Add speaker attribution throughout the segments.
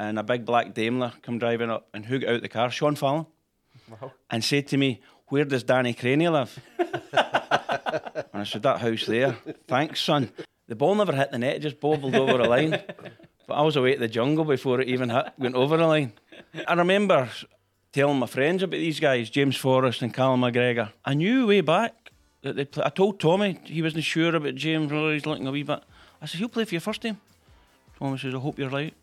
Speaker 1: and a big black Daimler come driving up, and who got out the car? Sean Fallon, wow. and said to me, "Where does Danny Crainie live?" and I said, "That house there." Thanks, son. The ball never hit the net; it just bobbled over a line. But I was away at the jungle before it even hit, went over the line. I remember telling my friends about these guys, James Forrest and Callum McGregor. I knew way back that they play. I told Tommy he wasn't sure about James. Really, he's looking a wee bit. I said he'll play for your first team. Tommy says, "I hope you're right."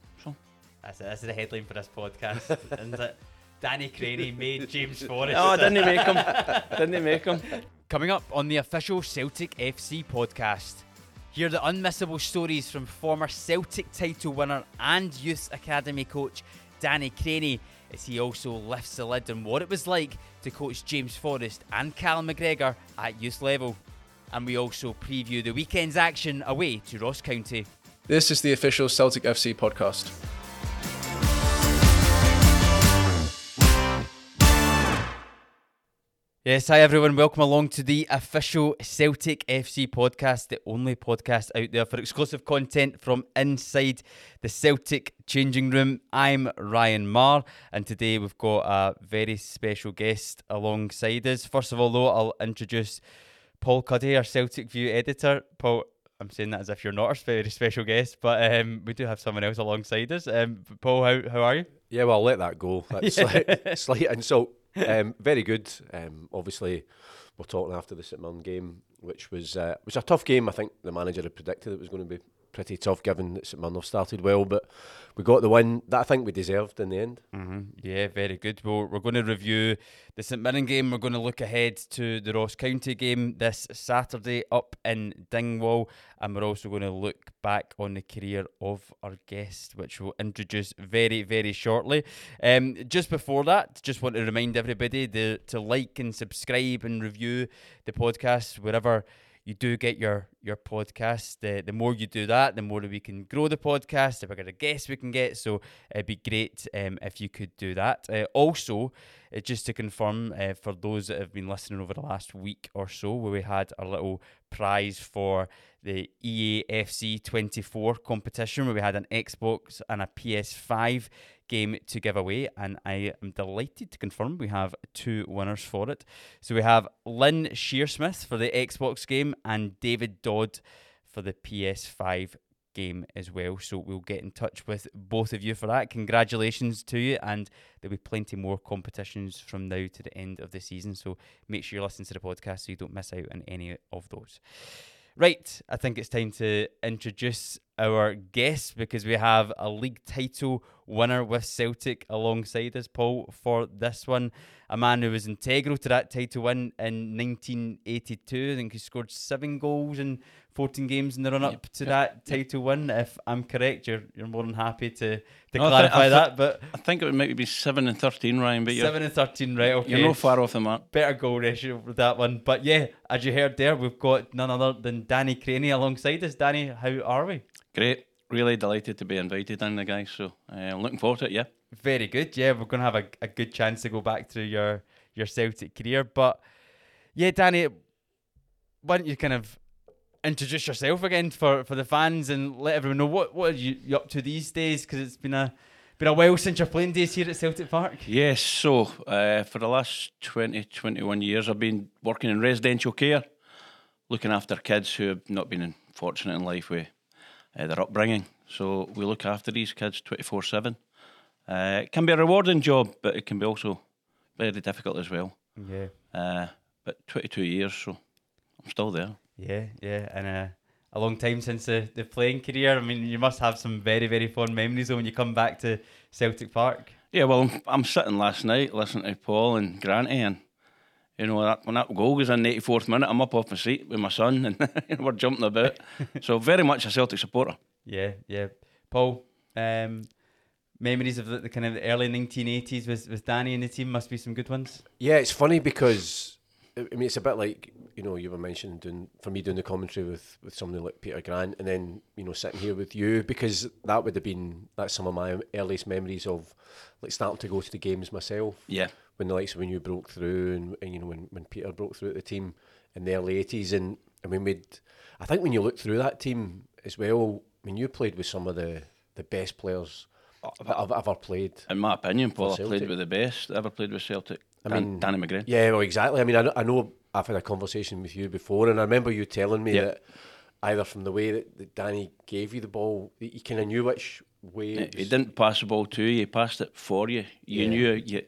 Speaker 1: So
Speaker 2: That's, that's the headline for this podcast, isn't it? Danny Crainie made James Forrest.
Speaker 1: oh, didn't he make him? didn't he make him?
Speaker 2: Coming up on the official Celtic FC podcast, hear the unmissable stories from former Celtic title winner and youth academy coach Danny Crainie as he also lifts the lid on what it was like to coach James Forrest and Callum McGregor at youth level. And we also preview the weekend's action away to Ross County.
Speaker 3: This is the official Celtic FC podcast.
Speaker 2: Yes, hi everyone. Welcome along to the official Celtic FC podcast, the only podcast out there for exclusive content from inside the Celtic changing room. I'm Ryan Marr, and today we've got a very special guest alongside us. First of all, though, I'll introduce Paul Cuddihy, our Celtic View editor. Paul, I'm saying that as if you're not a very special guest, but um, we do have someone else alongside us. Um, Paul, how, how are you?
Speaker 4: Yeah, well, I'll let that go. That's slight, slight insult. Um, very good. Um, obviously, we're talking after the St Mirren game, which was uh, was a tough game. I think the manager had predicted it was going to be pretty tough, given that St Mirren have started well, but we got the win that I think we deserved in the end.
Speaker 2: Mm-hmm. Yeah, very good. Well, we're going to review the St Mirren game. We're going to look ahead to the Ross County game this Saturday up in Dingwall, and we're also going to look back on the career of our guest, which we'll introduce very, very shortly. Um, just before that, just want to remind everybody to like and subscribe and review the podcast wherever you do get your your podcast. The more you do that, the more we can grow the podcast. The bigger the guests we can get. So it'd be great um, if you could do that. Uh, also, uh, just to confirm uh, for those that have been listening over the last week or so, where we had a little prize for the EAFC 24 competition, where we had an Xbox and a PS5 game to give away, and I am delighted to confirm we have two winners for it. So we have Lynn Shearsmith for the Xbox game and David Dodd for the PS5 game as well. So we'll get in touch with both of you for that. Congratulations to you, and there'll be plenty more competitions from now to the end of the season. So make sure you listen to the podcast so you don't miss out on any of those. Right, I think it's time to introduce our guest because we have a league title winner with Celtic alongside us, Paul, for this one. A man who was integral to that title win in 1982. I think he scored seven goals in 14 games in the run up to that title win. If I'm correct, you're, you're more than happy to, to
Speaker 1: No,
Speaker 2: clarify
Speaker 1: I thi-
Speaker 2: that. But
Speaker 1: I think it would maybe be seven and thirteen, Ryan. But you're,
Speaker 2: 7 and 13, right? Okay.
Speaker 1: you're no far off the mark.
Speaker 2: better goal ratio with that one. But yeah, as you heard there, we've got none other than Danny Crainie alongside us. Danny, how are we?
Speaker 1: Great. Really delighted to be invited in, the guys. So uh, I'm looking forward to it. Yeah.
Speaker 2: Very good. Yeah, we're going to have a, a good chance to go back through your, your Celtic career. But yeah, Danny, why don't you kind of introduce yourself again for, for the fans and let everyone know what, what are you, you up to these days? Because it's been a been a while since your playing days here at Celtic Park.
Speaker 1: Yes, so uh, for the last 20, 21 years, I've been working in residential care, looking after kids who have not been fortunate in life with uh, their upbringing. So we look after these kids 24 7. Uh, it can be a rewarding job, but it can be also very difficult as well.
Speaker 2: Yeah.
Speaker 1: Uh, but 22 years, so I'm still there.
Speaker 2: Yeah, yeah, and uh, a long time since the, the playing career. I mean, you must have some very, very fond memories when you come back to Celtic Park.
Speaker 1: Yeah, well, I'm, I'm sitting last night listening to Paul and Granty, and you know that when that goal was in the 84th minute, I'm up off my seat with my son, and we're jumping about. so very much a Celtic supporter.
Speaker 2: Yeah, yeah. Paul, um, memories of the, the kind of the early 1980s with, with Danny and the team must be some good ones.
Speaker 4: Yeah, it's funny because I I mean it's a bit like you know you were mentioning doing for me doing the commentary with with somebody like Peter Grant, and then you know sitting here with you because that would have been that's some of my earliest memories of like starting to go to the games myself.
Speaker 1: Yeah,
Speaker 4: when the likes of when you broke through and, and you know when, when Peter broke through at the team in the early eighties and I mean we'd I think when you look through that team as well, I mean you played with some of the, the best players oh, that I've ever played.
Speaker 1: In my opinion, Paul, I played with the best ever played with Celtic.
Speaker 4: I
Speaker 1: Dan-
Speaker 4: mean-
Speaker 1: Danny McGrain.
Speaker 4: Yeah, well, exactly. I mean, I know, I know I've had a conversation with you before, and I remember you telling me
Speaker 1: Yeah.
Speaker 4: that either from the way that, that Danny gave you the ball, you kind of knew which way.
Speaker 1: He
Speaker 4: it
Speaker 1: he didn't pass the ball to you, he passed it for you. You
Speaker 4: Yeah.
Speaker 1: knew you,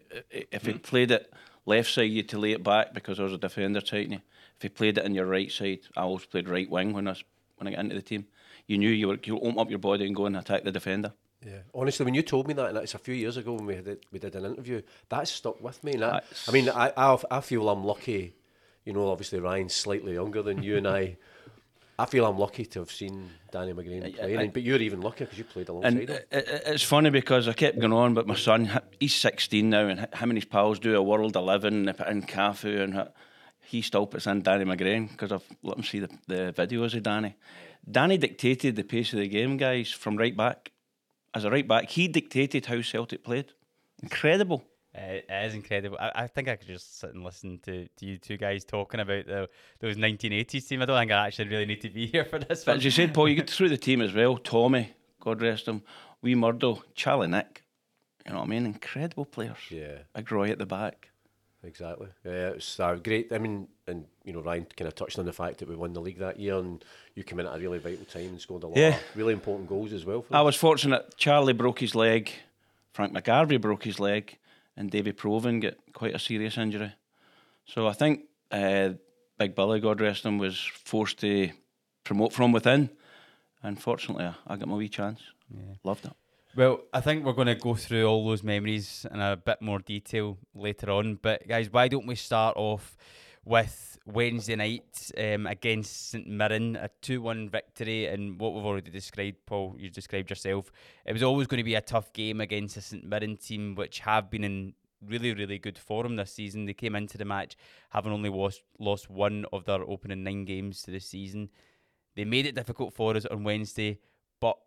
Speaker 1: if he hmm. played it left side, you had to lay it back because there was a defender tighting you. If he played it on your right side, I always played right wing when I, when I got into the team. You knew you were you open up your body and go and attack the defender.
Speaker 4: Yeah, honestly, when you told me that, and it's a few years ago when we it, we did an interview, that stuck with me. And that, I mean, I, I I feel I'm lucky. You know, obviously Ryan's slightly younger than you and I. I feel I'm lucky to have seen Danny McGrain playing,
Speaker 1: I-
Speaker 4: but you're even luckier because you played alongside
Speaker 1: And
Speaker 4: him.
Speaker 1: it, it, it's funny because I kept going on, but my son, he's 16 now, and him and his pals do a World 11 and Cafu, and he still puts in Danny McGrain because I've let him see the, the videos of Danny. Danny dictated the pace of the game, guys, from right back. As a right back, he dictated how Celtic played. Incredible.
Speaker 2: Uh, it is incredible. I, I think I could just sit and listen to, to you two guys talking about the, those 1980s team. I don't think I actually really need to be here for this
Speaker 1: But as you said, Paul, you get through the team as well. Tommy, God rest him, Wee Murdo, Charlie Nick. You know what I mean? Incredible players.
Speaker 4: Yeah.
Speaker 1: Big Roy at the back.
Speaker 4: Exactly. Yeah, it was uh, great. I mean, and you know, Ryan kind of touched on the fact that we won the league that year, and you came in at a really vital time and scored a lot
Speaker 1: Yeah.
Speaker 4: of really important goals as well. For
Speaker 1: I
Speaker 4: us.
Speaker 1: was fortunate. Charlie broke his leg, Frank McGarvey broke his leg, and Davy Provan got quite a serious injury. So I think uh, Big Billy, God rest him, was forced to promote from within. Unfortunately, I, I got my wee chance. Loved it.
Speaker 2: Well, I think we're going to go through all those memories in a bit more detail later on. But guys, why don't we start off with Wednesday night um, against St Mirren, a two-one victory, and what we've already described, Paul. You described yourself. It was always going to be a tough game against a St Mirren team, which have been in really, really good form this season. They came into the match having only lost lost one of their opening nine games to the season. They made it difficult for us on Wednesday, but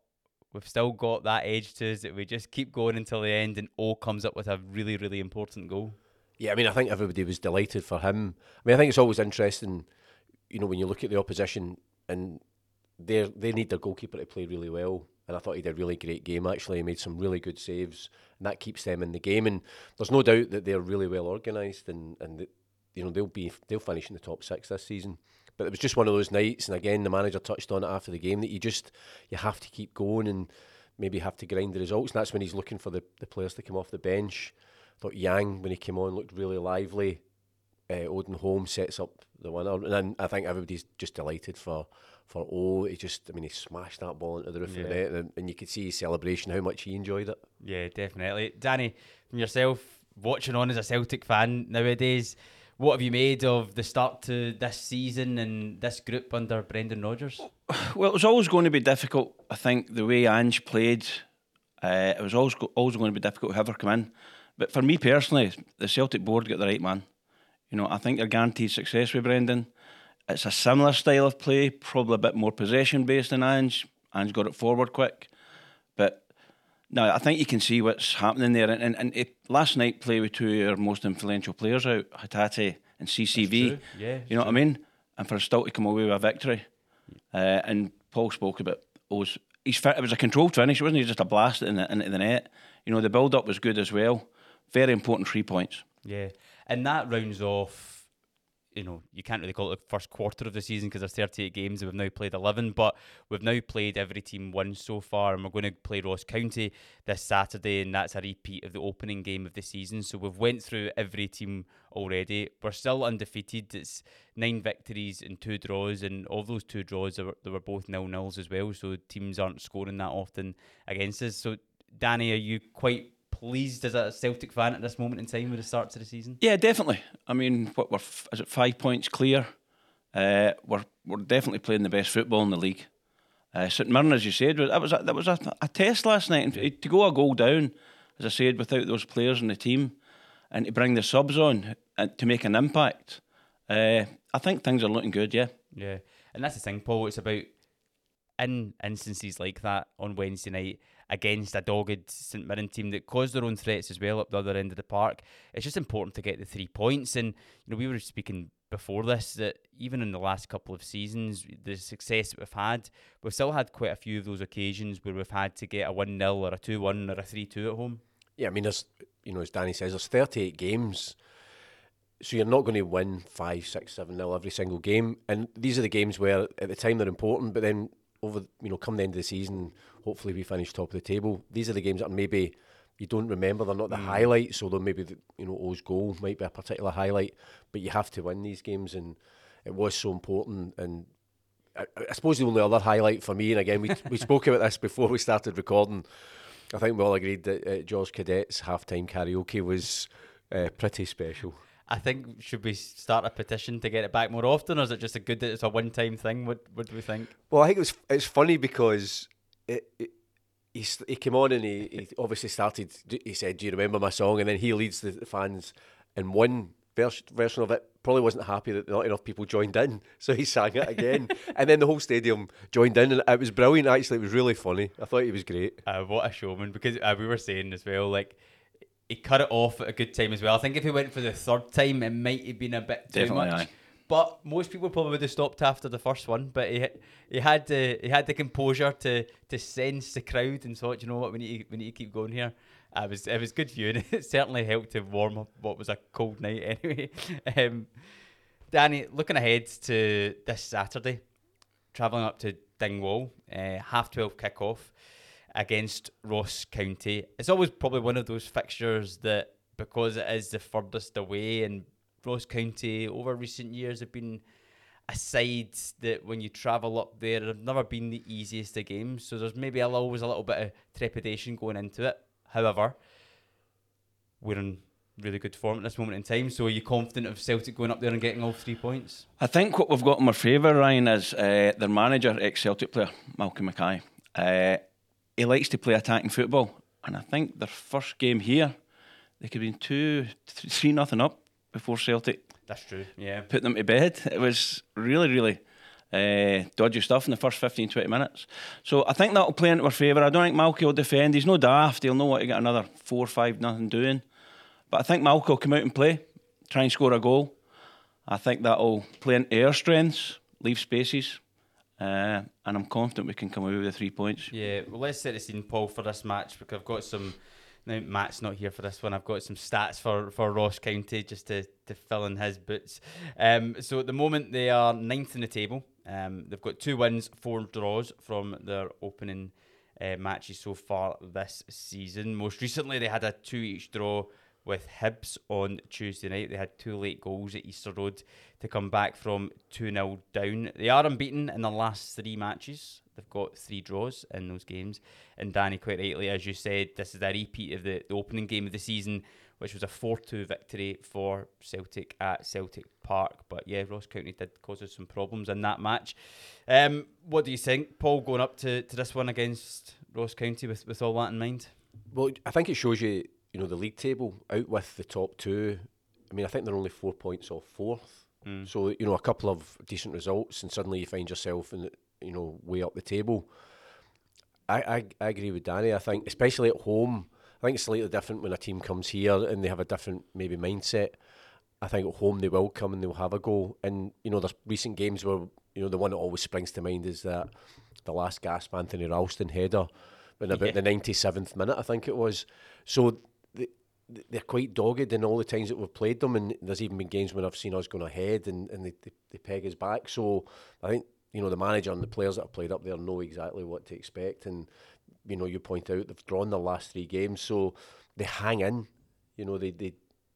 Speaker 2: we've still got that edge to us that we just keep going until the end, and O comes up with a really, really important goal.
Speaker 4: Yeah, I mean, I think everybody was delighted for him. I mean, I think it's always interesting, you know, when you look at the opposition and they they need their goalkeeper to play really well. And I thought he did a really great game. Actually, he made some really good saves, and that keeps them in the game. And there's no doubt that they're really well organised, and and that, you know they'll be they'll finish in the top six this season. But it was just one of those nights, and again, the manager touched on it after the game that you just you have to keep going and maybe have to grind the results. And that's when he's looking for the, the players to come off the bench. Thought Yang, when he came on, looked really lively. Uh, Odin Holm sets up the winner, and then I think everybody's just delighted for for O. He just, I mean, he smashed that ball into the roof of the net, and, and you could see his celebration, how much he enjoyed it.
Speaker 2: Yeah, definitely. Danny, from yourself, watching on as a Celtic fan nowadays, what have you made of the start to this season and this group under Brendan Rodgers?
Speaker 1: Well, it was always going to be difficult. I think the way Ange played, uh, it was always go- always going to be difficult whoever come in. But for me personally, the Celtic board got the right man. You know, I think they're guaranteed success with Brendan. It's a similar style of play, probably a bit more possession based than Ange. Ange got it forward quick, but no, I think you can see what's happening there. And and, and it, last night play with two of our most influential players out, Hatate and CCV.
Speaker 2: Yeah,
Speaker 1: you know what I mean. And for us still to come away with a victory, uh, and Paul spoke about O's. He's fit, it was a controlled finish, it wasn't just a blast in the, into the net. You know, the build up was good as well. Very important three points.
Speaker 2: Yeah, and that rounds off. You know, you can't really call it the first quarter of the season because there's 38 games and we've now played 11. But we've now played every team once so far, and we're going to play Ross County this Saturday, and that's a repeat of the opening game of the season. So we've went through every team already. We're still undefeated. It's nine victories and two draws, and of those two draws, they were, they were both nil nils as well. So teams aren't scoring that often against us. So Danny, are you quite pleased as a Celtic fan at this moment in time with the start to the season?
Speaker 1: Yeah, definitely. I mean, what we're f- is it five points clear? Uh, we're we're definitely playing the best football in the league. Uh, St Mirren, as you said, was- that was a, that was a, a test last night, and to go a goal down, as I said, without those players in the team, and to bring the subs on and to make an impact. Uh, I think things are looking good. Yeah.
Speaker 2: Yeah, and that's the thing, Paul. It's about in instances like that on Wednesday night. Against a dogged St Mirren team that caused their own threats as well up the other end of the park. It's just important to get the three points. And you know, we were speaking before this that even in the last couple of seasons, the success that we've had, we've still had quite a few of those occasions where we've had to get a one 0 or a two one or a three two at home.
Speaker 4: Yeah, I mean, there's you know, as Danny says, there's 38 games. So you're not going to win five, six, seven nil every single game, and these are the games where at the time they're important, but then over you know come the end of the season, hopefully we finish top of the table. These are the games that maybe you don't remember; they're not the mm. highlights. Although maybe the, you know O's goal might be a particular highlight, but you have to win these games, and it was so important. And I, I suppose the only other highlight for me, and again we we spoke about this before we started recording. I think we all agreed that uh, George Cadet's halftime karaoke was uh, pretty special.
Speaker 2: I think should we start a petition to get it back more often, or is it just a good that it's a one-time thing? What What do we think?
Speaker 4: Well, I think it was. It's funny because it, it he he came on and he, he obviously started. He said, "Do you remember my song?" And then he leads the fans in one vers- version of it. Probably wasn't happy that not enough people joined in, so he sang it again, and then the whole stadium joined in, and it was brilliant. Actually, it was really funny. I thought he was great.
Speaker 2: Uh, what a showman! Because uh, we were saying as well, like he cut it off at a good time as well. I think if he went for the third time, it might have been a bit too Definitely much. Aye. But most people probably would have stopped after the first one. But he he had the he had the composure to to sense the crowd and thought, you know what, we need to, we need to keep going here. Uh, it was it was good viewing. It certainly helped to warm up what was a cold night anyway. Um, Danny, looking ahead to this Saturday, travelling up to Dingwall, uh, half twelve kickoff against Ross County. It's always probably one of those fixtures that, because it is the furthest away, and Ross County over recent years have been a side that when you travel up there have never been the easiest of games. So there's maybe always a little bit of trepidation going into it. However, we're in really good form at this moment in time. So are you confident of Celtic going up there and getting all three points?
Speaker 1: I think what we've got in our favour, Ryan, is uh, their manager, ex-Celtic player Malcolm Mackay. Uh, he likes to play attacking football, and I think their first game here, they could have been two, three nothing up before Celtic.
Speaker 2: That's true. Yeah,
Speaker 1: put them to bed. It was really, really uh, dodgy stuff in the first 15, 20 minutes. So I think that'll play into our favour. I don't think Malky will defend. He's no daft. He'll know what to get another four, five, nothing doing. But I think Malky will come out and play, try and score a goal. I think that'll play into air strengths, leave spaces. Uh, and I'm confident we can come away with the three points.
Speaker 2: Yeah, well, let's set the scene, Paul, for this match because I've got some. Now Matt's not here for this one. I've got some stats for, for Ross County just to, to fill in his boots. Um, so at the moment they are ninth in the table. Um, they've got two wins, four draws from their opening uh, matches so far this season. Most recently they had a two each draw with Hibs on Tuesday night. They had two late goals at Easter Road to come back from 2 0 down. They are unbeaten in the last three matches. They've got three draws in those games. And Danny, quite rightly, as you said, this is a repeat of the, the opening game of the season, which was a 4 2 victory for Celtic at Celtic Park. But yeah, Ross County did cause us some problems in that match. Um, what do you think, Paul, going up to, to this one against Ross County with, with all that in mind?
Speaker 4: Well, I think it shows you you know, the league table out with the top two. I mean, I think they're only four points off fourth. Mm. So you know, a couple of decent results, and suddenly you find yourself in the, you know way up the table. I, I I agree with Danny. I think especially at home, I think it's slightly different when a team comes here and they have a different maybe mindset. I think at home they will come and they'll have a go. And you know, there's recent games where you know the one that always springs to mind is that the last gasp Anthony Ralston header in about yeah. the 97th minute, I think it was. So they're quite dogged in all the times that we've played them, and there's even been games when I've seen us going ahead and, and they, they, they peg us back. So I think you know the manager and the players that have played up there know exactly what to expect, and you know you point out they've drawn their last three games, so they hang in. You know they they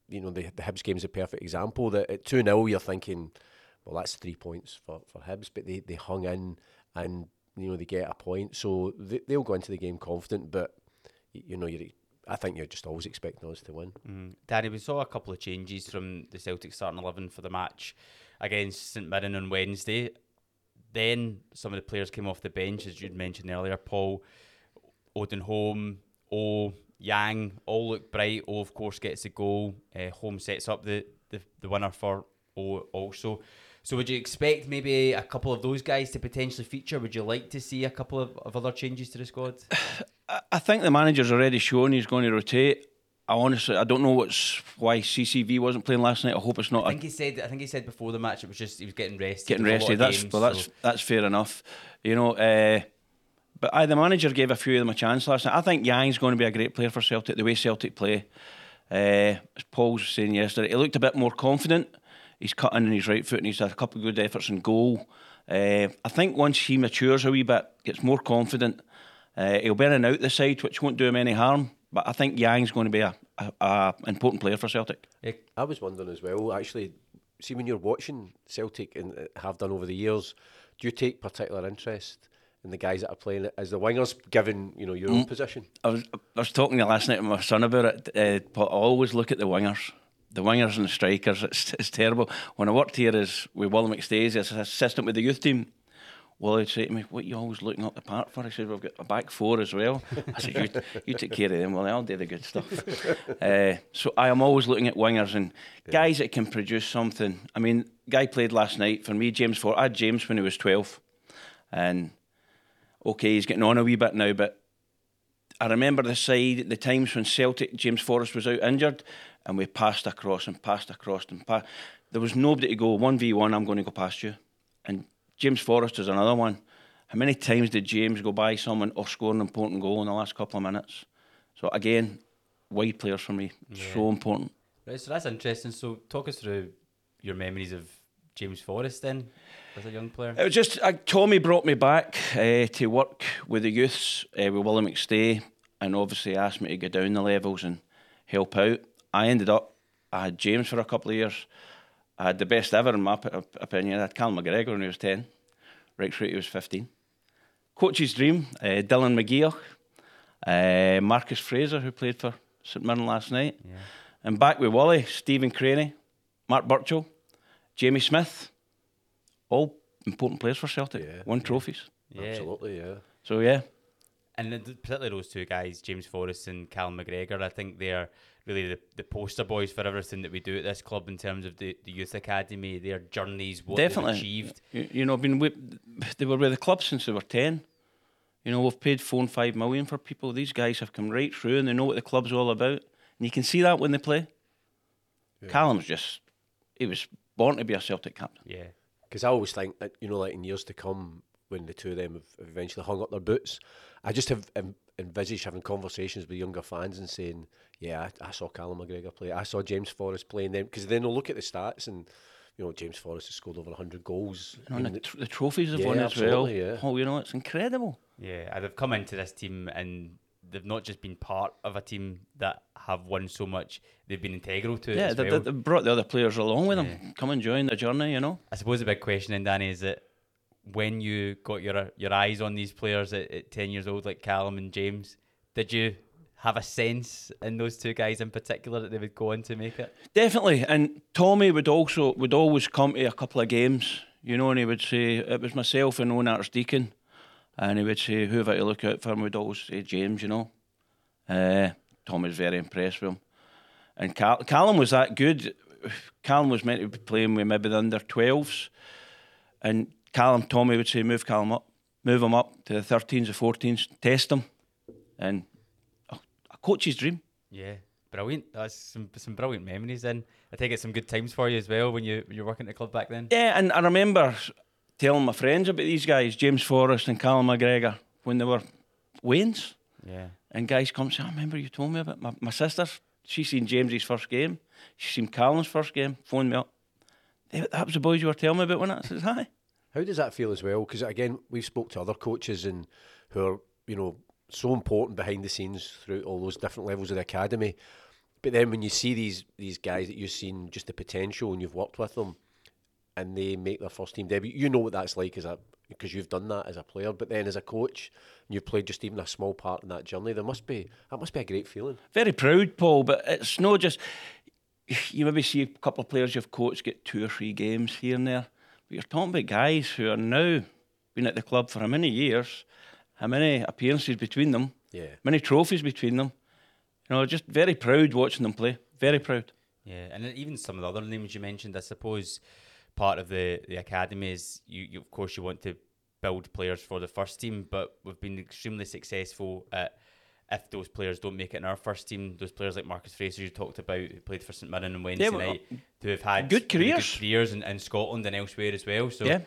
Speaker 4: you know the the Hibs game is a perfect example. That at two 0 you're thinking, well that's three points for for Hibs, but they they hung in and you know they get a point, so they, they'll go into the game confident, but you know you're I think you're just always expecting us to win.
Speaker 2: Mm. Danny, we saw a couple of changes from the Celtic starting 11 for the match against St Mirren on Wednesday. Then some of the players came off the bench, as you'd mentioned earlier. Paul, Odin Holm, O, Yang, all look bright. O, of course, gets the goal. Uh, Holm sets up the, the, the winner for O also. So would you expect maybe a couple of those guys to potentially feature? Would you like to see a couple of, of other changes to the squad?
Speaker 1: I, think the manager's already shown he's going to rotate. I honestly, I don't know what's why CCV wasn't playing last night. I hope it's not.
Speaker 2: I think he said. I think he said before the match it was just he was getting rested.
Speaker 1: getting
Speaker 2: with a lot
Speaker 1: rested. That's
Speaker 2: games,
Speaker 1: well, that's
Speaker 2: so-
Speaker 1: that's fair enough. You know, uh, but I, the manager gave a few of them a chance last night. I think Yang's going to be a great player for Celtic. The way Celtic play, uh, as Paul was saying yesterday, he looked a bit more confident. He's cutting in his right foot and he's had a couple of good efforts in goal. Uh, I think once he matures a wee bit, gets more confident, uh, he'll be in and out the side, which won't do him any harm. But I think Yang's going to be a, a, a important player for Celtic.
Speaker 4: I was wondering as well, actually, see when you're watching Celtic and have done over the years, do you take particular interest in the guys that are playing as the wingers, given you know your own position?
Speaker 1: I was I was talking last night with my son about it. Uh, but I always look at the wingers, the wingers and the strikers. It's, it's terrible. When I worked here as with William McStay as an assistant with the youth team, Willie would say to me, "What are you always looking up the park for?" I said, "We've got a back four as well." I said, "You, you take care of them, Willie. I'll do the good stuff." uh, so I am always looking at wingers and guys that can produce something. I mean, guy played last night for me, James Forrest. I had James when he was twelve, and okay, he's getting on a wee bit now, but I remember the side, the times when Celtic, James Forrest was out injured, and we passed across and passed across and There was nobody to go, 1v1, I'm going to go past you. And James Forrest is another one. How many times did James go by someone or score an important goal in the last couple of minutes? So again, wide players for me, so important.
Speaker 2: Right, so that's interesting. So talk us through your memories of James Forrest then, as a young player.
Speaker 1: It was just uh, Tommy brought me back uh, to work with the youths uh, with William McStay, and obviously asked me to go down the levels and help out. I ended up. I had James for a couple of years. I had the best ever in my op- op- opinion. I had Cal McGregor when he was ten. Rick Fruity was fifteen. Coach's dream: uh, Dylan McGeoch, uh, Marcus Fraser, who played for St Mirren last night,
Speaker 2: Yeah.
Speaker 1: and back with Wally, Stephen Crainey, Mark Burchill, Jamie Smith, all important players for Celtic.
Speaker 4: Yeah.
Speaker 1: Won trophies.
Speaker 2: Yeah.
Speaker 4: Absolutely, yeah.
Speaker 1: So yeah,
Speaker 2: And th- particularly those two guys, James Forrest and Cal McGregor, I think they're really the, the poster boys for everything that we do at this club in terms of the, the youth academy, their journeys, what
Speaker 1: definitely
Speaker 2: they've achieved.
Speaker 1: You, you know, been with, they were with the club since they were ten. You know, we've paid four and five million for people. These guys have come right through and they know what the club's all about. And you can see that when they play. Callum's just, he was born to be a Celtic captain.
Speaker 2: Yeah.
Speaker 4: Because I always think that, you know, like in years to come, when the two of them have eventually hung up their boots, I just have en- envisaged having conversations with younger fans and saying, yeah, I, I saw Callum McGregor play. I saw James Forrest playing them. Because then they'll look at the stats and, you know, James Forrest has scored over 100 goals.
Speaker 1: And
Speaker 4: in
Speaker 1: the,
Speaker 4: the-
Speaker 1: tr- the trophies they've
Speaker 4: Yeah,
Speaker 1: won as well.
Speaker 4: yeah.
Speaker 1: Oh, you know, it's incredible.
Speaker 2: Yeah, they've come into this team and they've not just been part of a team that have won so much, they've been integral to it
Speaker 1: Yeah,
Speaker 2: as
Speaker 1: they,
Speaker 2: well.
Speaker 1: they, they brought the other players along with
Speaker 2: Yeah.
Speaker 1: them. Come and join the journey, you know.
Speaker 2: I suppose the big question then, Danny, is that when you got your your eyes on these players at, at 10 years old, like Callum and James, did you have a sense in those two guys in particular that they would go on to make it?
Speaker 1: Definitely, and Tommy would also would always come to a couple of games, you know, and he would say it was myself and Owen Archdeacon, and he would say who have I look out for, and we'd always say James, you know. Uh, Tommy's very impressed with him, and Cal- Callum was that good. Callum was meant to be playing with maybe the under 12s, and Callum Tommy would say move Callum up, move him up to the 13s or 14s, test him, and a, coach's dream.
Speaker 2: Yeah, brilliant. That's some some brilliant memories. And I take it some good times for you as well when you when you were working at the club back then.
Speaker 1: Yeah, and I remember telling my friends about these guys, James Forrest and Callum McGregor, when they were Waynes.
Speaker 2: Yeah,
Speaker 1: And guys come and say, I remember you told me about my, my sister. She seen James's first game. She seen Callum's first game. Phoned me up. "David, That was the boys you were telling me about when I says, hi.
Speaker 4: How does that feel as well? Because again, we've spoke to other coaches and who are you know so important behind the scenes throughout all those different levels of the academy. But then when you see these these guys that you've seen just the potential and you've worked with them, and they make their first team debut, you know what that's like as a because you've done that as a player. But then as a coach, and you've played just even a small part in that journey. There must be that must be a great feeling.
Speaker 1: Very proud, Paul, but it's not just. You maybe see a couple of players you've coached get two or three games here and there. But you're talking about guys who are now been at the club for how many years, how many appearances between them,
Speaker 4: Yeah.
Speaker 1: many trophies between them. You know, just very proud watching them play. Very proud.
Speaker 2: yeah, and even some of the other names you mentioned, I suppose. part of the the academy is you, you of course you want to build players for the first team, but we've been extremely successful at if those players don't make it in our first team, those players like Marcus Fraser you talked about, who played for St Mirren on Wednesday
Speaker 1: Yeah, well,
Speaker 2: night, uh, who have had
Speaker 1: good
Speaker 2: really
Speaker 1: careers.
Speaker 2: good careers in, in Scotland and elsewhere as well. So
Speaker 1: Yeah.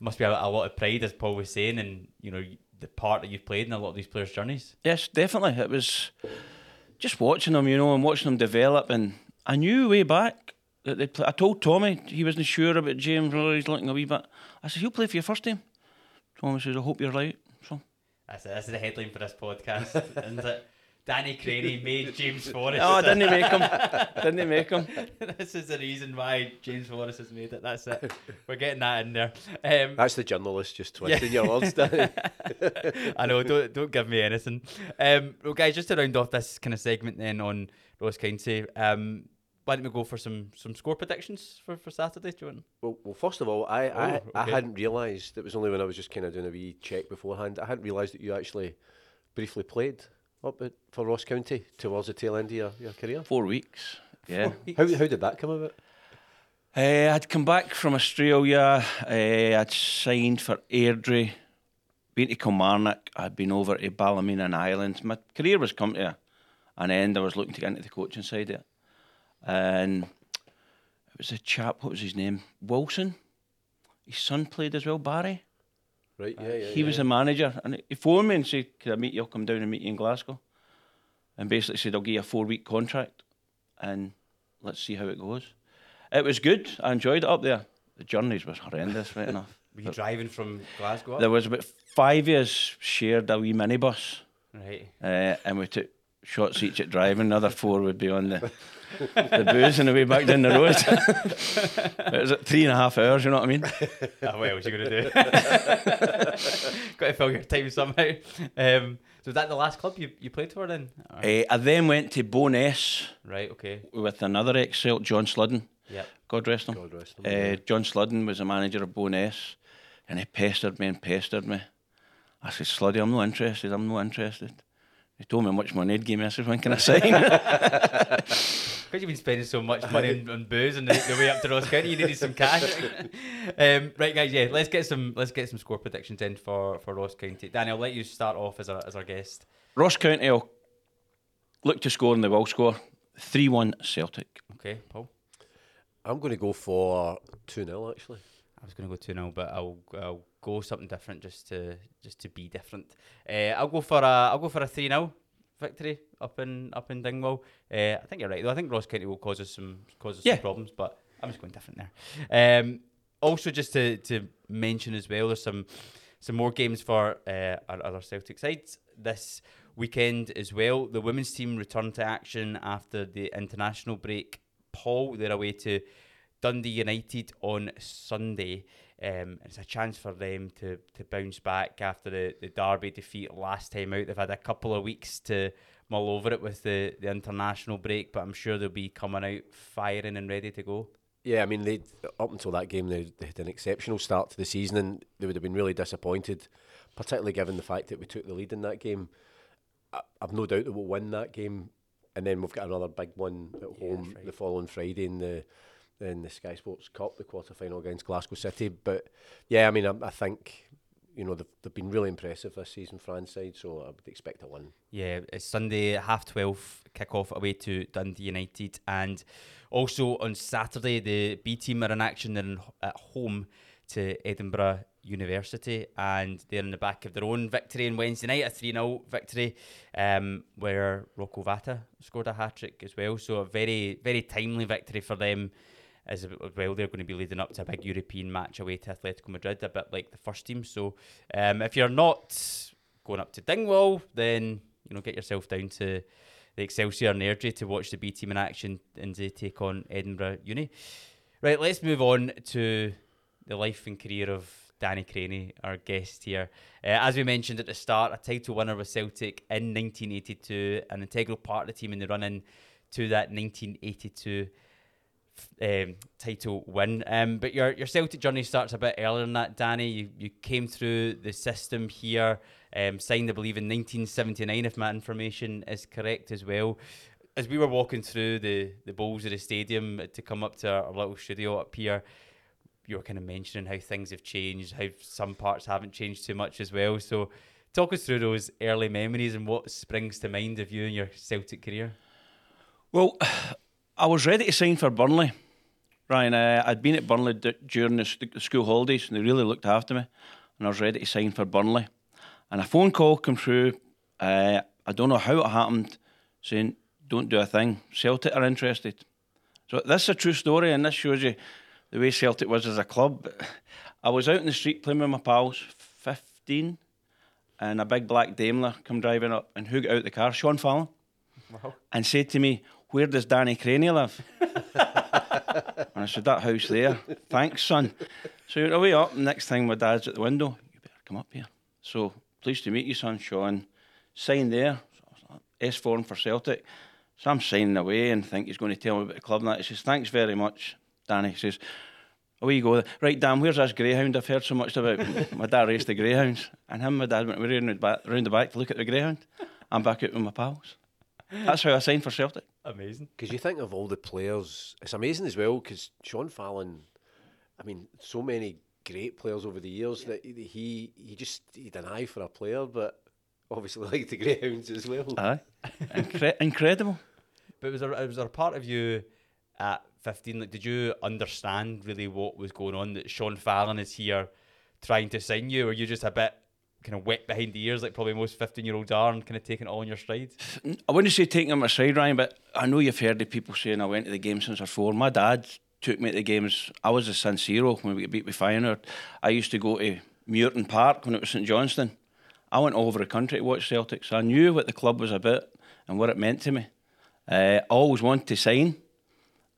Speaker 2: must be a, a lot of pride, as Paul was saying, and you know the part that you've played in a lot of these players' journeys.
Speaker 1: Yes, definitely. It was just watching them, you know, and watching them develop. And I knew way back that they'd play. I told Tommy he wasn't sure about James. He's looking a wee bit. I said, he'll play for your first team. Tommy says, I hope you're right. So
Speaker 2: That's it. That's the headline for this podcast, isn't it? Danny Crainie made James Forrest.
Speaker 1: Oh, didn't he make him? didn't he make him?
Speaker 2: this is the reason why James Forrest has made it. That's it. We're getting that in there. Um,
Speaker 4: That's the journalist just twisting your words, Danny.
Speaker 2: I know. Don't don't give me anything. Um, well, guys, just to round off this kind of segment then on Ross County, um, why don't we go for some some score predictions for, for Saturday, do you want?
Speaker 4: Well, well, first of all, I I,
Speaker 2: Oh,
Speaker 4: I
Speaker 2: okay.
Speaker 4: hadn't realised it was only when I was just kind of doing a wee check beforehand. I hadn't realised that you actually briefly played up at, for Ross County towards the tail end of your, your career.
Speaker 1: Four weeks. Yeah.
Speaker 4: How, how did that come about?
Speaker 1: Uh, I'd come back from Australia. Uh, I'd signed for Airdrie, been to Kilmarnock. I'd been over to Ballymena and Islands. My career was coming to a- an end. I was looking to get into the coaching side of it. And it was a chap, what was his name? Wilson. His son played as well, Barry.
Speaker 4: Right, yeah, yeah.
Speaker 1: He was the manager. And he phoned me and said, Could I meet you? I'll come down and meet you in Glasgow. And basically said, I'll give you a four week contract and let's see how it goes. It was good. I enjoyed it up there. The journeys was horrendous, right enough.
Speaker 2: Were you driving from Glasgow? Up?
Speaker 1: There was about five years shared a wee minibus,
Speaker 2: Right.
Speaker 1: uh, and we took shots each at driving. Another four would be on the the booze on the way back down the road. it was at three and a half hours. You know what I mean?
Speaker 2: oh, what else you gonna do? Got to fill your time somehow. Um, so was that the last club you, you played for then? Or-
Speaker 1: Uh, I then went to Bo'ness
Speaker 2: Right. Okay.
Speaker 1: with another ex Celt, John Sludden.
Speaker 2: Yep.
Speaker 1: God rest him.
Speaker 4: God rest him,
Speaker 1: Uh, John Sludden was the manager of Bo'ness, and he pestered me and pestered me. I said, Sluddy, I'm not interested. I'm not interested. He told me how much money he'd give me. I said, when can I sign?
Speaker 2: Because you've been spending so much money on, on booze on the, the way up to Ross County, you needed some cash. um, right, guys, yeah, let's get some let's get some score predictions in for, for Ross County. Danny, I'll let you start off as our as our guest.
Speaker 1: Ross County will look to score and they will score. 3 1 Celtic.
Speaker 2: Okay, Paul.
Speaker 4: I'm going to go for 2 0, actually.
Speaker 2: I was going to go two 0 but I'll I'll go something different just to just to be different. Uh, I'll go for a I'll go for a three 0 victory up in up in Dingwall. Uh, I think you're right though. I think Ross County will cause us some cause us
Speaker 1: Yeah.
Speaker 2: some problems, but I'm just going different there. Um, also, just to to mention as well, there's some some more games for uh, our other Celtic sides this weekend as well. The women's team return to action after the international break. Paul, they're away to Dundee United on Sunday. Um, it's a chance for them to, to bounce back after the, the Derby defeat last time out. They've had a couple of weeks to mull over it with the, the international break, but I'm sure they'll be coming out firing and ready to go.
Speaker 4: Yeah, I mean, they up until that game, they, they had an exceptional start to the season, and they would have been really disappointed, particularly given the fact that we took the lead in that game. I, I've no doubt that we'll win that game, and then we've got another big one at
Speaker 2: Yeah,
Speaker 4: home
Speaker 2: Friday.
Speaker 4: the following Friday in the in the Sky Sports Cup, the quarter final against Glasgow City. But yeah, I mean, I, I think you know they've, they've been really impressive this season, France side. So I would expect a win.
Speaker 2: Yeah, it's Sunday half twelve kick-off away to Dundee United, and also on Saturday the B team are in action. They're in, at home to Edinburgh University, and they're in the back of their own victory on Wednesday night, a three 0 victory, um, where Rocco Vata scored a hat trick as well. So a very very timely victory for them. As well, they're going to be leading up to a big European match away to Atletico Madrid, a bit like the first team. So, um, if you're not going up to Dingwall, then you know get yourself down to the Excelsior and Airdrie to watch the B team in action and they take on Edinburgh Uni. Right, let's move on to the life and career of Danny Crainie, our guest here. Uh, as we mentioned at the start, a title winner with Celtic in 1982, an integral part of the team in the run in to that 1982 um, title win. Um, but your your Celtic journey starts a bit earlier than that, Danny. You you came through the system here, um, signed, I believe, in 1979, if my information is correct as well. As we were walking through the the bowls of the stadium to come up to our, little studio up here, you were kind of mentioning how things have changed, how some parts haven't changed too much as well. So, talk us through those early memories and what springs to mind of you in your Celtic career.
Speaker 1: Well, I was ready to sign for Burnley. Ryan, uh, I'd been at Burnley d- during the, st- the school holidays and they really looked after me. And I was ready to sign for Burnley. And a phone call came through. Uh, I don't know how it happened, saying, don't do a thing. Celtic are interested. So this is a true story, and this shows you the way Celtic was as a club. I was out in the street playing with my pals, 15, and a big black Daimler come driving up and who got out the car? Sean Fallon. And said to me, Where does Danny Crainie live? and I said, That house there. Thanks, son. So you're away up, next thing my dad's at the window. You better come up here. So pleased to meet you, son, Sean. Sign there. S form for Celtic. So I'm signing away and think he's going to tell me about the club and that. He says, Thanks very much, Danny. He says, Away you go. Right, Dan, where's this greyhound I've heard so much about? my dad raced the greyhounds. And him and my dad went round the, back, the back to look at the greyhound. I'm back out with my pals. That's how I signed for Celtic.
Speaker 2: Amazing.
Speaker 4: Because you think of all the players, it's amazing as well. Because Sean Fallon, I mean, so many great players over the years that he he just he had an eye for a player, but obviously like the Greyhounds as well.
Speaker 1: Aye, Incre- incredible.
Speaker 2: But was there was there a part of you at fifteen? Like, did you understand really what was going on? That Sean Fallon is here trying to sign you, or you just a bit kind of wet behind the ears, like probably most fifteen-year-olds are, and kind of taking it all in your stride?
Speaker 1: I wouldn't say taking it on my stride, Ryan, but I know you've heard the people saying I went to the game since I was four. My dad took me to the games. I was a San Siro when we beat with Feyenoord. I used to go to Muirton Park when it was St Johnstone. I went all over the country to watch Celtic, so I knew what the club was about and what it meant to me. Uh, I always wanted to sign,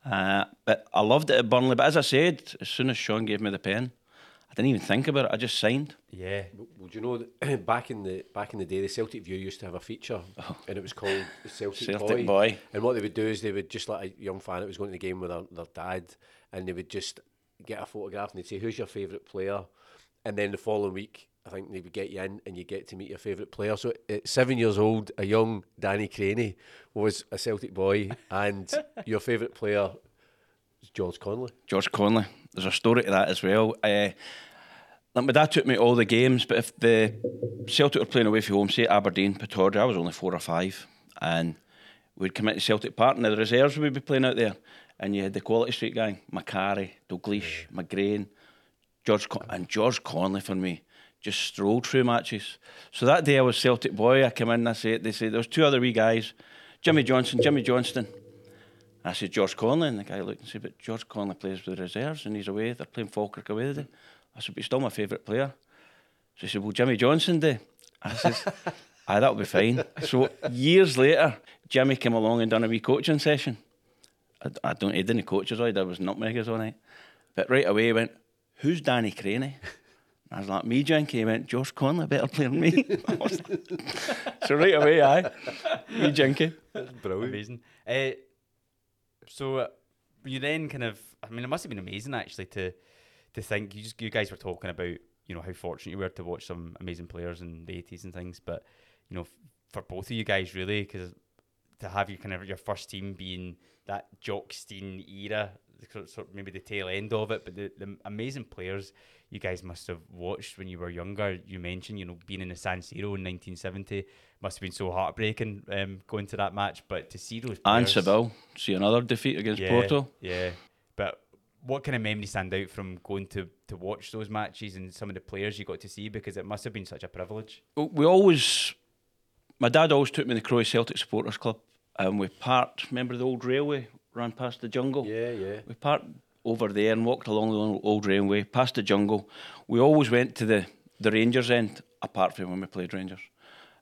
Speaker 1: uh, but I loved it at Burnley. But as I said, as soon as Sean gave me the pen, didn't even think about it. I just signed.
Speaker 2: Yeah.
Speaker 4: Well, do you know back in the back in the day, the Celtic View used to have a feature, and it was called Celtic,
Speaker 1: Celtic
Speaker 4: Boy.
Speaker 1: Boy.
Speaker 4: And what they would do is they would just let a young fan that was going to the game with their, their dad, and they would just get a photograph and they'd say, "Who's your favourite player?" And then the following week, I think they would get you in and you get to meet your favourite player. So at seven years old, a young Danny Crainie was a Celtic boy, and your favourite player was George Connelly.
Speaker 1: George Connelly. There's a story to that as well. Uh, like my dad took me to all the games, but if the Celtic were playing away from home, say Aberdeen, Pittodrie, I was only four or five, and we'd come into Celtic Park and the reserves would be playing out there, and you had the Quality Street gang, Macari, Dalglish, McGrain, George Con- and George Connelly for me just strolled through matches. So that day I was Celtic boy. I come in and I said, they say, there's two other wee guys, Jimmy Johnstone, Jimmy Johnstone. I said George Connelly, and the guy looked and said, "But George Connelly plays with the reserves, and he's away. They're playing Falkirk away today." I said, "But he's still my favourite player." So he said, "Well, Jimmy Johnstone do." I says, "Aye, that'll be fine." So years later, Jimmy came along and done a wee coaching session. I, I don't, he didn't coach us all. There was nutmeggers all night, but right away he went, "Who's Danny Crainie?" I was like, "Me, Jinky." He went, "George Connelly, better player than me." I was like- so right away, aye, me, Jinky.
Speaker 4: That's Brilliant.
Speaker 2: Amazing. Uh, so you then kind of, I mean, it must have been amazing actually to to think. You just you guys were talking about you know how fortunate you were to watch some amazing players in the eighties and things, but you know f- for both of you guys really because to have your kind of your first team being that Jock Stein era, sort sort of maybe the tail end of it, but the, the amazing players you guys must have watched when you were younger. You mentioned, you know, being in the San Siro in 1970 must have been so heartbreaking um, going to that match, but to see those
Speaker 1: And
Speaker 2: players,
Speaker 1: Seville, see another defeat against
Speaker 2: yeah,
Speaker 1: Porto.
Speaker 2: Yeah, but what kind of memories stand out from going to to watch those matches and some of the players you got to see because it must have been such a privilege.
Speaker 1: Well, we always, my dad always took me to the Croy Celtic Supporters Club, and we parked. Remember the old railway ran past the jungle?
Speaker 4: Yeah, yeah.
Speaker 1: We parked over there and walked along the old- old railway past the jungle. We always went to the the Rangers end, apart from when we played Rangers.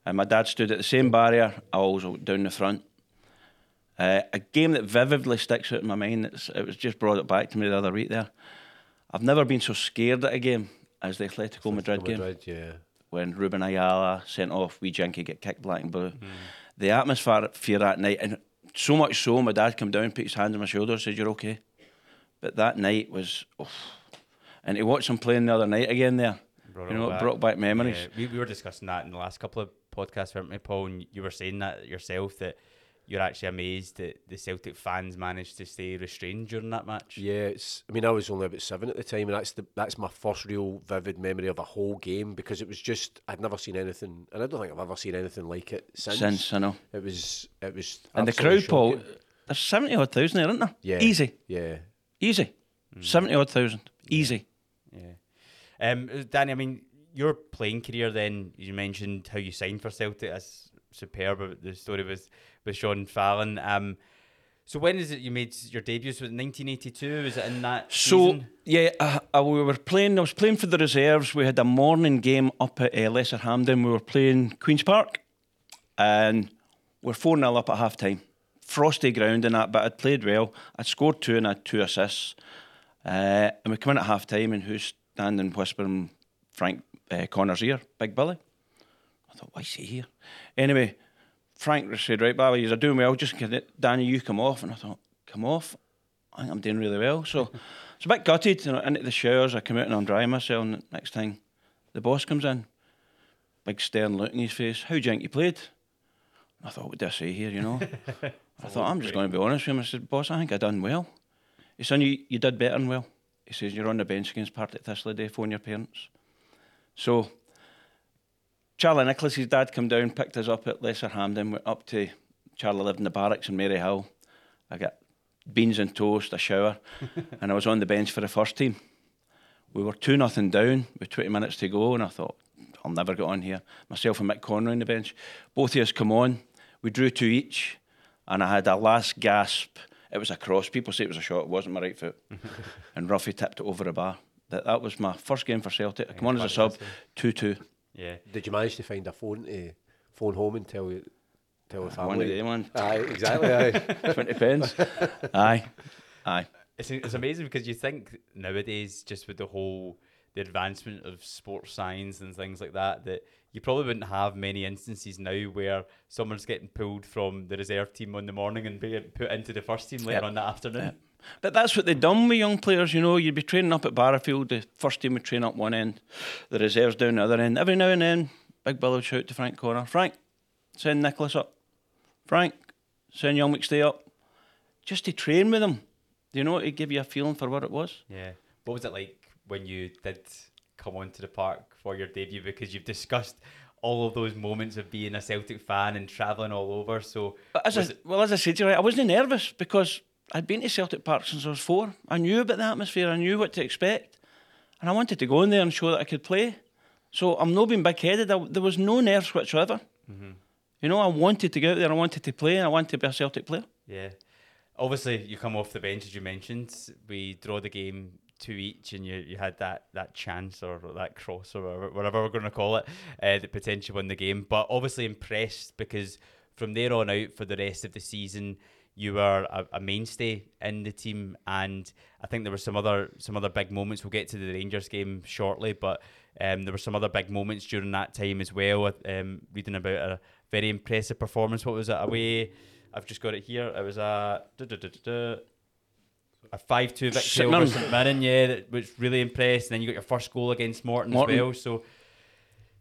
Speaker 1: And my dad stood at the same barrier. I always went down the front. Uh, a game that vividly sticks out in my mind. It's, it was just brought it back to me the other week. There, I've never been so scared at a game as the Atletico Madrid game
Speaker 4: Madrid, yeah.
Speaker 1: when Ruben Ayala sent off, we Jinky get kicked black and blue. The atmosphere fear that night, and so much so, my dad came down, put his hand on my shoulder, said, "You're okay." But that night was, and to watch him playing the other night again there,
Speaker 2: Brought
Speaker 1: you
Speaker 2: it
Speaker 1: know,
Speaker 2: back.
Speaker 1: brought back memories.
Speaker 2: Yeah, we, we were discussing that in the last couple of podcasts, weren't we, Paul? And you were saying that yourself that you're actually amazed that the Celtic fans managed to stay restrained during that match.
Speaker 4: Yeah, it's. I mean, I was only about seven at the time, and that's the that's my first real vivid memory of a whole game because it was just I'd never seen anything, and I don't think I've ever seen anything like it since.
Speaker 1: Since I know,
Speaker 4: it was it was
Speaker 1: and the crowd, Paul, there's seventy odd thousand there, isn't there?
Speaker 4: Yeah,
Speaker 1: easy,
Speaker 4: Yeah,
Speaker 1: easy, seventy odd thousand, easy.
Speaker 2: Yeah. Um, Danny, I mean, your playing career then, you mentioned how you signed for Celtic. That's superb. The story with, with Sean Fallon. Um, so when is it you made your debut? Was it 1982? Is it in that
Speaker 1: So
Speaker 2: season?
Speaker 1: yeah, uh, uh, we were playing. I was playing for the reserves. We had a morning game up at uh, Lesser Hampden. We were playing Queens Park, and we're four 0 up at half time. Frosty ground and that, but I'd played well. I'd scored two and I had two assists. Uh, and we come in at half time, and who's standing whispering Frank uh, Connor's ear? Big Billy. I thought, why is he here? Anyway, Frank said, right, Bobby, you're doing well. Just can it- Danny, you come off. And I thought, come off? I think I'm doing really well. So it's a bit gutted. You know, into the showers, I come out and I'm drying myself. And next thing, the boss comes in. Big stern look in his face. How do you think you played? I thought, what do I say here, you know? I thought, I'm just going to be honest with him. I said, boss, I think I done well. He said, you, you did better than well. He says, you're on the bench against Partick Thistle today, phone your parents. So Charlie Nicholas, his dad, come down, picked us up at Lesser Hampden, went up to Charlie lived in the barracks in Maryhill. I got beans and toast, a shower, and I was on the bench for the first team. We were 2 nothing down with 20 minutes to go, and I thought, I'll never get on here. Myself and Mick Conroy on the bench. Both of us come on. We drew two each, and I had a last gasp. It was a cross. People say it was a shot. It wasn't my right foot. and Roughie tipped it over the bar. That, that was my first game for Celtic. I come on as a sub, 2 2.
Speaker 2: Yeah.
Speaker 4: Did you manage to find a phone to phone home and tell you tell the family?
Speaker 1: One of them, one.
Speaker 4: Aye, exactly. Aye.
Speaker 1: 20 pence. Aye. Aye.
Speaker 2: It's, it's amazing because you think nowadays, just with the whole the advancement of sports science and things like that, that you probably wouldn't have many instances now where someone's getting pulled from the reserve team on the morning and being put into the first team later
Speaker 1: Yep.
Speaker 2: on that afternoon.
Speaker 1: But that's what they've done with young players, you know. You'd be training up at Barrowfield, the first team would train up one end, the reserves down the other end. Every now and then, Big Bill would shout to Frank Connor, Frank, send Nicholas up. Frank, send young McStay up. Just to train with them. Do you know, to give you a feeling for what it was.
Speaker 2: Yeah. What was it like when you did come onto the park for your debut? Because you've discussed all of those moments of being a Celtic fan and travelling all over. So
Speaker 1: As I,
Speaker 2: it-
Speaker 1: well, as I said to you, I wasn't nervous because I'd been to Celtic Park since I was four. I knew about the atmosphere, I knew what to expect. And I wanted to go in there and show that I could play. So I'm not being big headed. There was no nerves whatsoever. You know, I wanted to go out there, I wanted to play, and I wanted to be a Celtic player.
Speaker 2: Yeah. Obviously, you come off the bench as you mentioned. We draw the game two each, and you, you had that, that chance or that cross or whatever, whatever we're going to call it uh, that potentially won the game. But obviously impressed because from there on out for the rest of the season, you were a, a mainstay in the team, and I think there were some other some other big moments. We'll get to the Rangers game shortly, but um, there were some other big moments during that time as well. Um, reading about a very impressive performance. What was it away? I've just got it here. It was a duh, duh, duh, duh, duh, a five two victory over St Mirren. Yeah, that was really impressed. And then you got your first goal against Morton,
Speaker 1: Morton.
Speaker 2: as well. So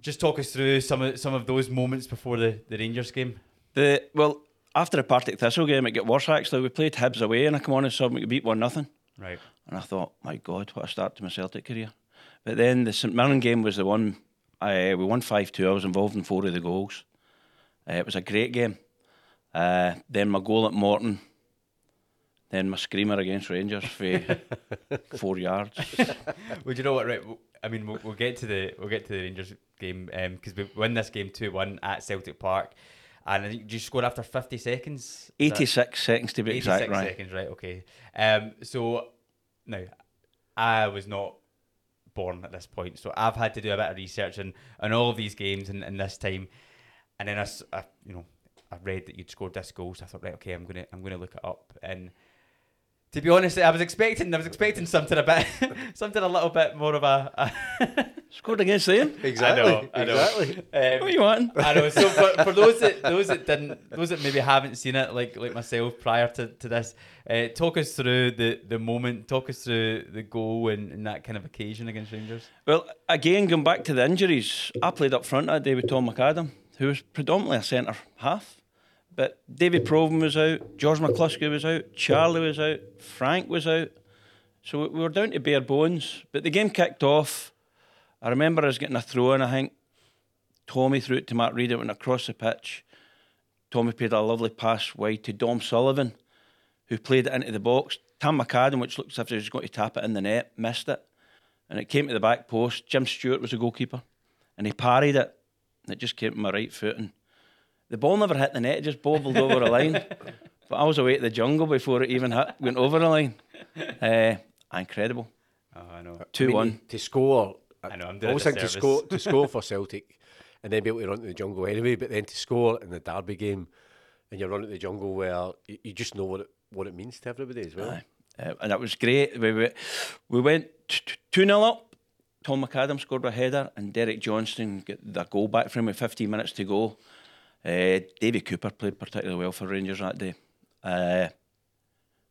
Speaker 2: just talk us through some of some of those moments before the, the Rangers game.
Speaker 1: The Well, after the Partick Thistle game, it got worse actually. We played Hibs away, and I come on and saw we beat 1 nothing.
Speaker 2: Right.
Speaker 1: And I thought, my God, what a start to my Celtic career. But then the St Mirren game was the one, I, we won 5 2. I was involved in four of the goals. Uh, it was a great game. Uh, then my goal at Morton. Then my screamer against Rangers for four yards.
Speaker 2: Well, you know what? Right. I mean, we'll, we'll get to the we'll get to the Rangers game because we win this game two one at Celtic Park, and you scored after fifty seconds. Is that-
Speaker 1: 86 seconds to be
Speaker 2: 86
Speaker 1: exact, right?
Speaker 2: seconds, right? Okay. Um, so now I was not born at this point, so I've had to do a bit of research on, on all of these games in, in this time, and then I, I- you know, I read that you'd scored this goal, so I thought, right, okay, I'm gonna I'm gonna look it up, and to be honest, I was expecting I was expecting something a bit something a little bit more of a. a
Speaker 1: Scored against them.
Speaker 4: Exactly.
Speaker 2: I know, I know.
Speaker 4: Exactly.
Speaker 2: um,
Speaker 1: What are you wanting?
Speaker 2: I know. So for, for those that those that didn't, those that maybe haven't seen it, like like myself prior to, to this, uh, talk us through the, the moment. Talk us through the goal and, and that kind of occasion against Rangers.
Speaker 1: Well, again, going back to the injuries, I played up front that day with Tom McAdam, who was predominantly a centre half. But David Provan was out, George McCluskey was out, Charlie was out, Frank was out. So we- we were down to bare bones. But the game kicked off. I remember us getting a throw in, I think. Tommy threw it to Mark Reid, it went across the pitch. Tommy played a lovely pass wide to Dom Sullivan, who played it into the box. Tam McAdam, which looks as if he was going to tap it in the net, missed it. And it came to the back post. Jim Stewart was the goalkeeper. And he parried it. And it just came to my right foot. And the ball never hit the net, it just bobbled over the line. But I was away at the jungle before it even hit, went over the line. Uh, incredible.
Speaker 2: Oh, I know.
Speaker 1: 2
Speaker 4: I mean,
Speaker 1: 1.
Speaker 4: to score.
Speaker 2: I know, I'm
Speaker 4: I
Speaker 2: doing a
Speaker 4: always think to score to score for Celtic, and then be able to run to the jungle anyway. But then to score in the Derby game, and you run to the jungle where you, you just know what it what it means to everybody as well.
Speaker 1: Aye. Uh, and that was great. We, we, we went 2 0 up. Tom McAdam scored a header, and Derek Johnstone got the goal back for him with 15 minutes to go. Uh, Davy Cooper played particularly well for Rangers that day. Uh,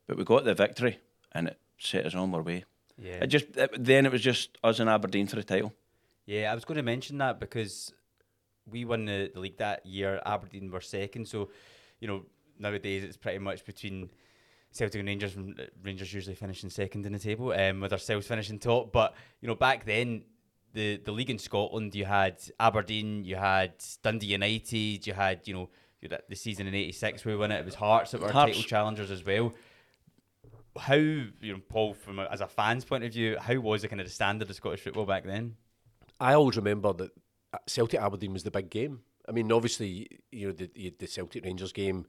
Speaker 1: but we got the victory, and it set us on our way.
Speaker 2: Yeah.
Speaker 1: It just it, then it was just us and Aberdeen for the title.
Speaker 2: Yeah, I was going to mention that because we won the, the league that year. Aberdeen were second, so you know nowadays it's pretty much between Celtic and Rangers. Rangers usually finishing second in the table, um, with ourselves finishing top. But you know back then. The, the league in Scotland, you had Aberdeen, you had Dundee United, you had you know you had the season in '86 we won it. It was Hearts that were
Speaker 1: Hearts.
Speaker 2: title challengers as well. How you know, Paul, from a, as a fan's point of view, how was the kind of the standard of Scottish football back then?
Speaker 4: I always remember that uh, Celtic Aberdeen was the big game. I mean, obviously, you know the the, the Celtic Rangers game,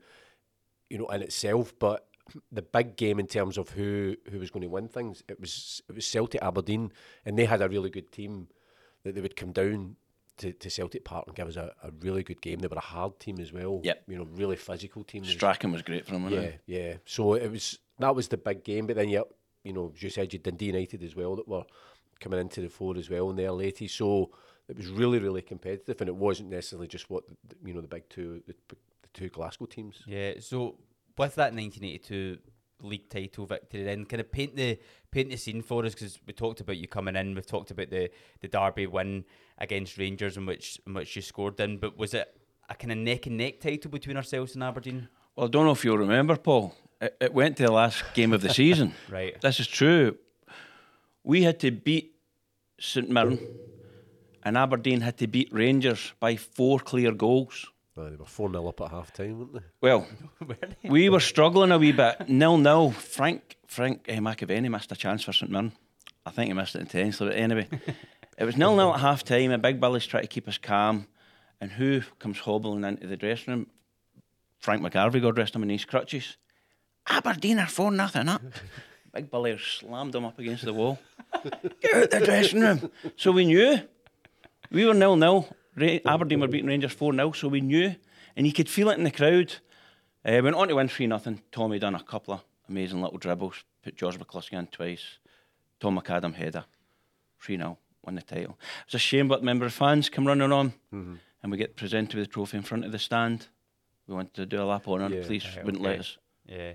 Speaker 4: you know, in itself, but the big game in terms of who who was going to win things, it was it was Celtic Aberdeen, and they had a really good team that they would come down to, to Celtic Park and give us a, a really good game. They were a hard team as well.
Speaker 1: Yep.
Speaker 4: you know, really physical team. as
Speaker 1: Strachan was great for them. wasn't
Speaker 4: yeah,
Speaker 1: he?
Speaker 4: yeah. So it was that was the big game, but then you you know, as you said, you Dundee United as well that were coming into the fore as well in their late. So it was really, really competitive, and it wasn't necessarily just what the, you know the big two the, the two Glasgow teams.
Speaker 2: Yeah, so with that 1982 league title victory, then kind of paint the paint the scene for us because we talked about you coming in, we've talked about the the Derby win against Rangers in which in which you scored in, but was it a kind of neck and neck title between ourselves and Aberdeen?
Speaker 1: Well, I don't know if you'll remember, Paul. It, it went to the last game of the season.
Speaker 2: Right.
Speaker 1: This is true. We had to beat St Mirren, and Aberdeen had to beat Rangers by four clear goals.
Speaker 4: They were four 0 up at half time, weren't they?
Speaker 1: Well, we were struggling a wee bit. Nil nil. Frank Frank uh, McAvennie missed a chance for St Mirren. I think he missed it intentionally, but anyway, it was nil nil at half time. And Big Billy's trying to keep us calm, and who comes hobbling into the dressing room? Frank McGarvey, God rest him in his crutches. Aberdeen are four nothing up. Big Billy slammed him up against the wall. Get out the dressing room. So we knew we were nil nil. Aberdeen were beating Rangers four 0 so we knew, and you could feel it in the crowd. Uh, went on to win three nothing. Tommy done a couple of amazing little dribbles. Put George McCluskey in twice. Tom McAdam header. Three 0 won the title. It's a shame, but member of fans come running on, and we get presented with the trophy in front of the stand. We wanted to do a lap on it.
Speaker 4: Yeah.
Speaker 1: Police
Speaker 2: Right,
Speaker 1: wouldn't let us.
Speaker 2: Yeah.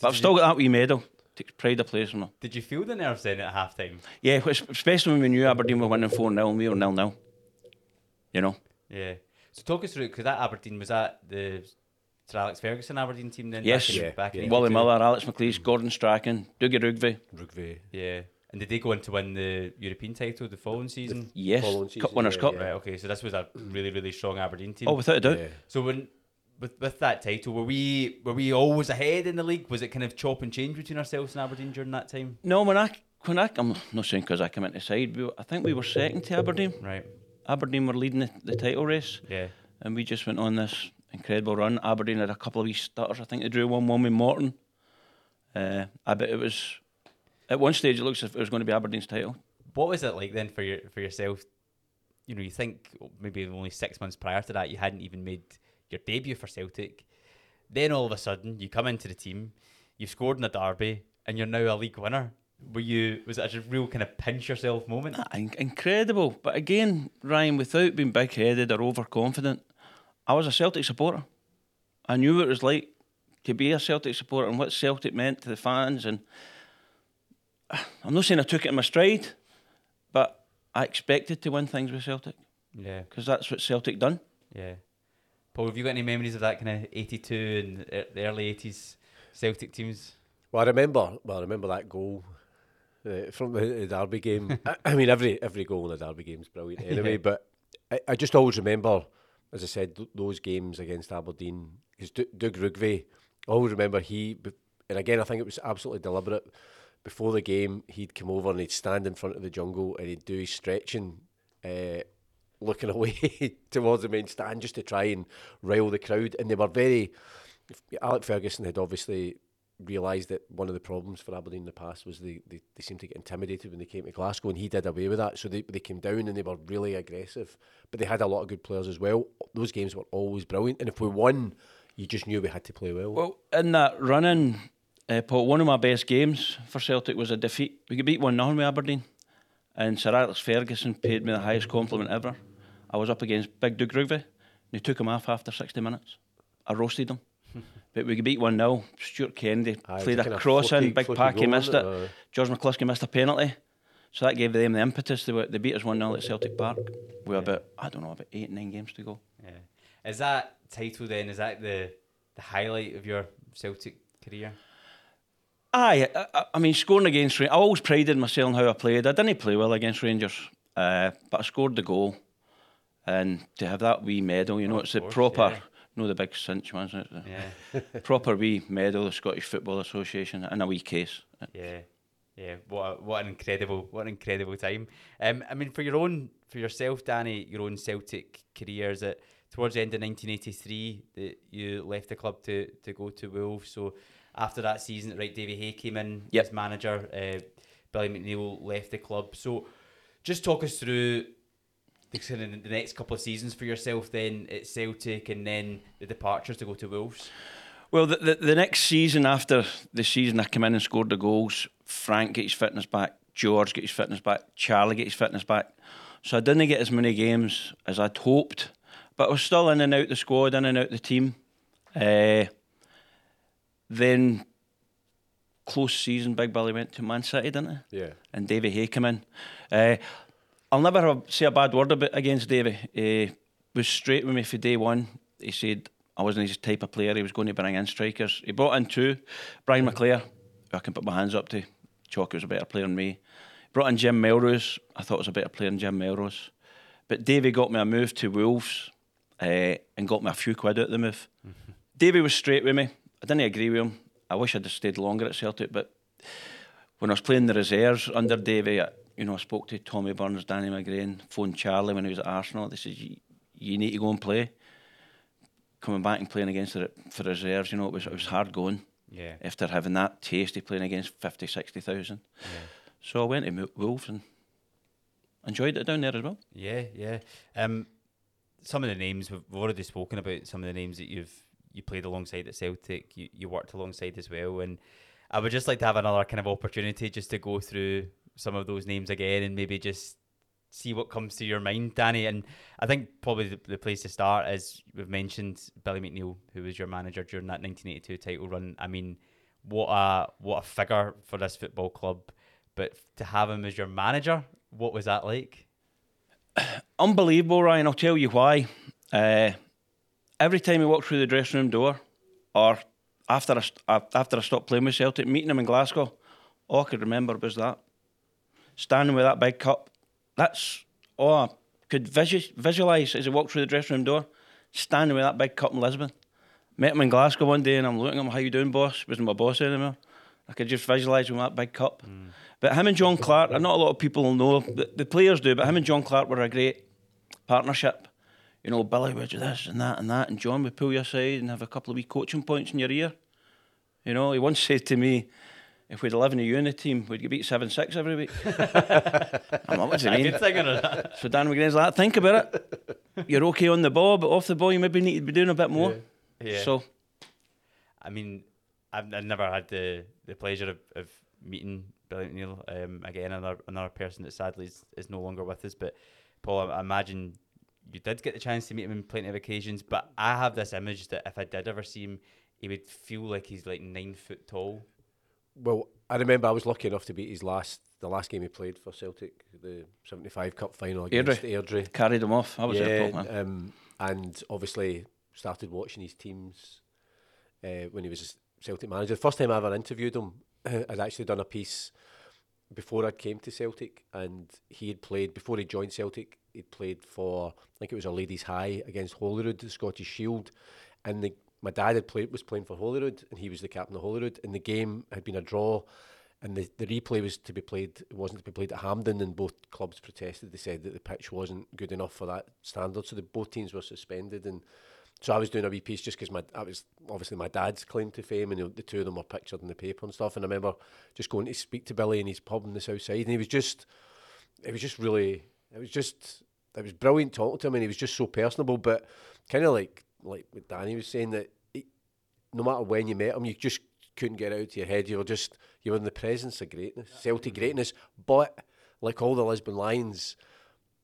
Speaker 1: But I've still got that wee medal. Takes pride of place in it.
Speaker 2: Did you feel the nerves then at half time?
Speaker 1: Yeah, especially when we knew Aberdeen were winning 4 0 and we were nil nil. You know?
Speaker 2: Yeah. So talk us through because that Aberdeen was that the Sir Alex Ferguson Aberdeen team then?
Speaker 1: Yes.
Speaker 2: Back in,
Speaker 4: Yeah,
Speaker 2: back in
Speaker 4: yeah.
Speaker 1: Wally
Speaker 2: 82?
Speaker 1: Miller, Alex McLeish, Gordon Strachan, Dougie Rougvie.
Speaker 4: Rougvie.
Speaker 2: Yeah. And did they go on to win the European title the following season?
Speaker 1: Yes,
Speaker 4: Following
Speaker 1: Cup Winners'
Speaker 4: yeah,
Speaker 1: Cup.
Speaker 4: yeah.
Speaker 2: Right. Okay. So this was a really, really strong Aberdeen team.
Speaker 1: Oh, without a doubt.
Speaker 4: Yeah.
Speaker 2: So when with with that title, were we were we always ahead in the league? Was it kind of chop and change between ourselves and Aberdeen during that time?
Speaker 1: No, when I, when I, I'm not saying because I came into side, we, I think we were second to Aberdeen.
Speaker 2: Right.
Speaker 1: Aberdeen were leading the, the title race,
Speaker 2: Yeah.
Speaker 1: and we just went on this incredible run. Aberdeen had a couple of wee stutters. I think they drew 1 1 with Morton. Uh, I bet it was, at one stage, it looks as if it was going to be Aberdeen's title.
Speaker 2: What was it like then for your for yourself? You know, you think maybe only six months prior to that you hadn't even made your debut for Celtic. Then all of a sudden you come into the team, you've scored in the derby, and you're now a league winner. Were you was it a real kind of pinch yourself moment?
Speaker 1: Ah, in- incredible. But again, Ryan, without being big headed or overconfident, I was a Celtic supporter. I knew what it was like to be a Celtic supporter and what Celtic meant to the fans. And I'm not saying I took it in my stride, but I expected to win things with Celtic
Speaker 2: Yeah,
Speaker 1: because that's what Celtic done.
Speaker 2: yeah. Paul, have you got any memories of that kind of 82 and e- the early 80s Celtic teams?
Speaker 4: Well, I remember. Well, I remember that goal uh, from the, the Derby game. I, I mean, every every goal in a Derby game is brilliant anyway.
Speaker 2: Yeah.
Speaker 4: But I, I just always remember, as I said, th- those games against Aberdeen. Because D- Doug Rougvie, I always remember he, and again, I think it was absolutely deliberate. Before the game, he'd come over and he'd stand in front of the jungle and he'd do his stretching. Uh, looking away towards the main stand just to try and rile the crowd. And they were very. Alec Ferguson had obviously realised that one of the problems for Aberdeen in the past was they, they, they seemed to get intimidated when they came to Glasgow, and he did away with that. So they, they came down and they were really aggressive. But they had a lot of good players as well. Those games were always brilliant. And if we won, you just knew we had to play well.
Speaker 1: Well, in that running, uh, Paul, one of my best games for Celtic was a defeat. We got beat 1 0 with Aberdeen, and Sir Alex Ferguson paid me the highest compliment ever. I was up against Big Doug and he took him off after 60 minutes. I roasted him. But we got beat 1 0. Stuart Kennedy
Speaker 4: Aye,
Speaker 1: played
Speaker 4: a
Speaker 1: a
Speaker 4: kinda
Speaker 1: cross in, Big
Speaker 4: fluky
Speaker 1: Packie
Speaker 4: goal,
Speaker 1: missed it.
Speaker 4: it?
Speaker 1: George McCluskey missed a penalty. So that gave them the impetus. They, were, they beat us 1 0 at Celtic Park with about, I don't know, about eight, nine games to go.
Speaker 2: Yeah. Is that title then, is that the, the highlight of your Celtic career?
Speaker 1: Aye, I, I- I mean, scoring against Rangers, I always prided myself on how I played. I didn't play well against Rangers, uh, but I scored the goal. And to have that wee medal, you know,
Speaker 2: Oh,
Speaker 1: it's
Speaker 2: a
Speaker 1: proper,
Speaker 2: yeah.
Speaker 1: No the big cinch ones,
Speaker 2: Yeah.
Speaker 1: proper wee medal, the Scottish Football Association, in a wee case.
Speaker 2: Yeah, yeah. What a, what an incredible what an incredible time. Um, I mean, for your own for yourself, Danny, your own Celtic career, is it towards the end of 1983 that you left the club to to go to Wolves? So after that season, right, Davy Hay came in
Speaker 1: Yep.
Speaker 2: as manager. Uh, Billy McNeill left the club. So just talk us through. The, the next couple of seasons for yourself, then at Celtic, and then the departures to go to Wolves.
Speaker 1: Well, the, the, the next season after the season I came in and scored the goals, Frank get his fitness back, George get his fitness back, Charlie get his fitness back. So I didn't get as many games as I'd hoped, but I was still in and out the squad, in and out the team. Uh, then close season, Big Billy went to Man City, didn't he?
Speaker 4: yeah.
Speaker 1: and David Hay came in. Uh, I'll never have, say a bad word about against Davy. He was straight with me for day one. He said I wasn't his type of player. He was going to bring in strikers. He brought in two, Brian McClair, who I can put my hands up to. Chalky was a better player than me. Brought in Jim Melrose. I thought was a better player than Jim Melrose. But Davy got me a move to Wolves uh, and got me a few quid out of the move. Davy was straight with me. I didn't agree with him. I wish I'd have stayed longer at Celtic, but when I was playing the reserves under Davy, you know, I spoke to Tommy Burns, Danny McGrain, phoned Charlie when he was at Arsenal. They said, you, you need to go and play. Coming back and playing against it for reserves, you know, it was, it was hard going
Speaker 2: Yeah.
Speaker 1: after having that taste of playing against 50, 60,000. So I went to Wolves and enjoyed it down there as well.
Speaker 2: Yeah, yeah. Um, some of the names we've we've already spoken about. Some of the names that you've you played alongside at Celtic, you, you worked alongside as well, and I would just like to have another kind of opportunity just to go through some of those names again and maybe just see what comes to your mind, Danny. And I think probably the, the place to start is we've mentioned Billy McNeill, who was your manager during that 1982 title run. I mean, what a what a figure for this football club. But to have him as your manager, what was that like?
Speaker 1: Unbelievable, Ryan. I'll tell you why. Uh, every time he walked through the dressing room door, or after I, after I stopped playing with Celtic, meeting him in Glasgow, all I could remember was that. Standing with that big cup. That's all I could visu- visualise as he walked through the dressing room door, standing with that big cup in Lisbon. Met him in Glasgow one day and I'm looking at him, how you doing, boss? Wasn't my boss anymore. I could just visualise him with that big cup. Mm. But him and John Clark, not a lot of people know, the, the players do, but him and John Clark were a great partnership. You know, Billy would do this and that and that, and John would pull you aside and have a couple of wee coaching points in your ear. You know, he once said to me, if we'd 11 of you in the team, we'd get beat 7 6 every week. I'm like, what do you mean?
Speaker 2: Good thing or?
Speaker 1: So Dan McGrain's like, think about it. You're okay on the ball, but off the ball, you maybe need to be doing a bit more.
Speaker 2: Yeah.
Speaker 1: So,
Speaker 2: I mean, I've, I've never had the, the pleasure of, of meeting Billy McNeill. Um, again, another another person that sadly is, is no longer with us. But Paul, I, I imagine you did get the chance to meet him in plenty of occasions. But I have this image that if I did ever see him, he would feel like he's like nine foot tall.
Speaker 4: Well, I remember I was lucky enough to beat his last the last game he played for Celtic, the seventy five cup final against Airdrie.
Speaker 1: carried him off. I was there,
Speaker 4: yeah,
Speaker 1: Paul, man.
Speaker 4: um, and obviously started watching his teams uh, when he was a Celtic manager. The first time I ever interviewed him, I'd actually done a piece before I came to Celtic, and he had played before he joined Celtic. He'd played for I think it was a ladies' high against Holyrood, the Scottish Shield, and the, my dad had played was playing for Holyrood, and he was the captain of Holyrood. And the game had been a draw, and the, the replay was to be played. It wasn't to be played at Hampden, and both clubs protested. They said that the pitch wasn't good enough for that standard, so the both teams were suspended and. So I was doing a wee piece just because my I was obviously my dad's claim to fame, and you know, the two of them were pictured in the paper and stuff. And I remember just going to speak to Billy in his pub in the south side, and he was just, it was just really, it was just, it was brilliant talking to him, and he was just so personable. But kind of like like Danny was saying that he, no matter when you met him, you just couldn't get out of your head. You were just you were in the presence of greatness, Celtic greatness. But like all the Lisbon Lions,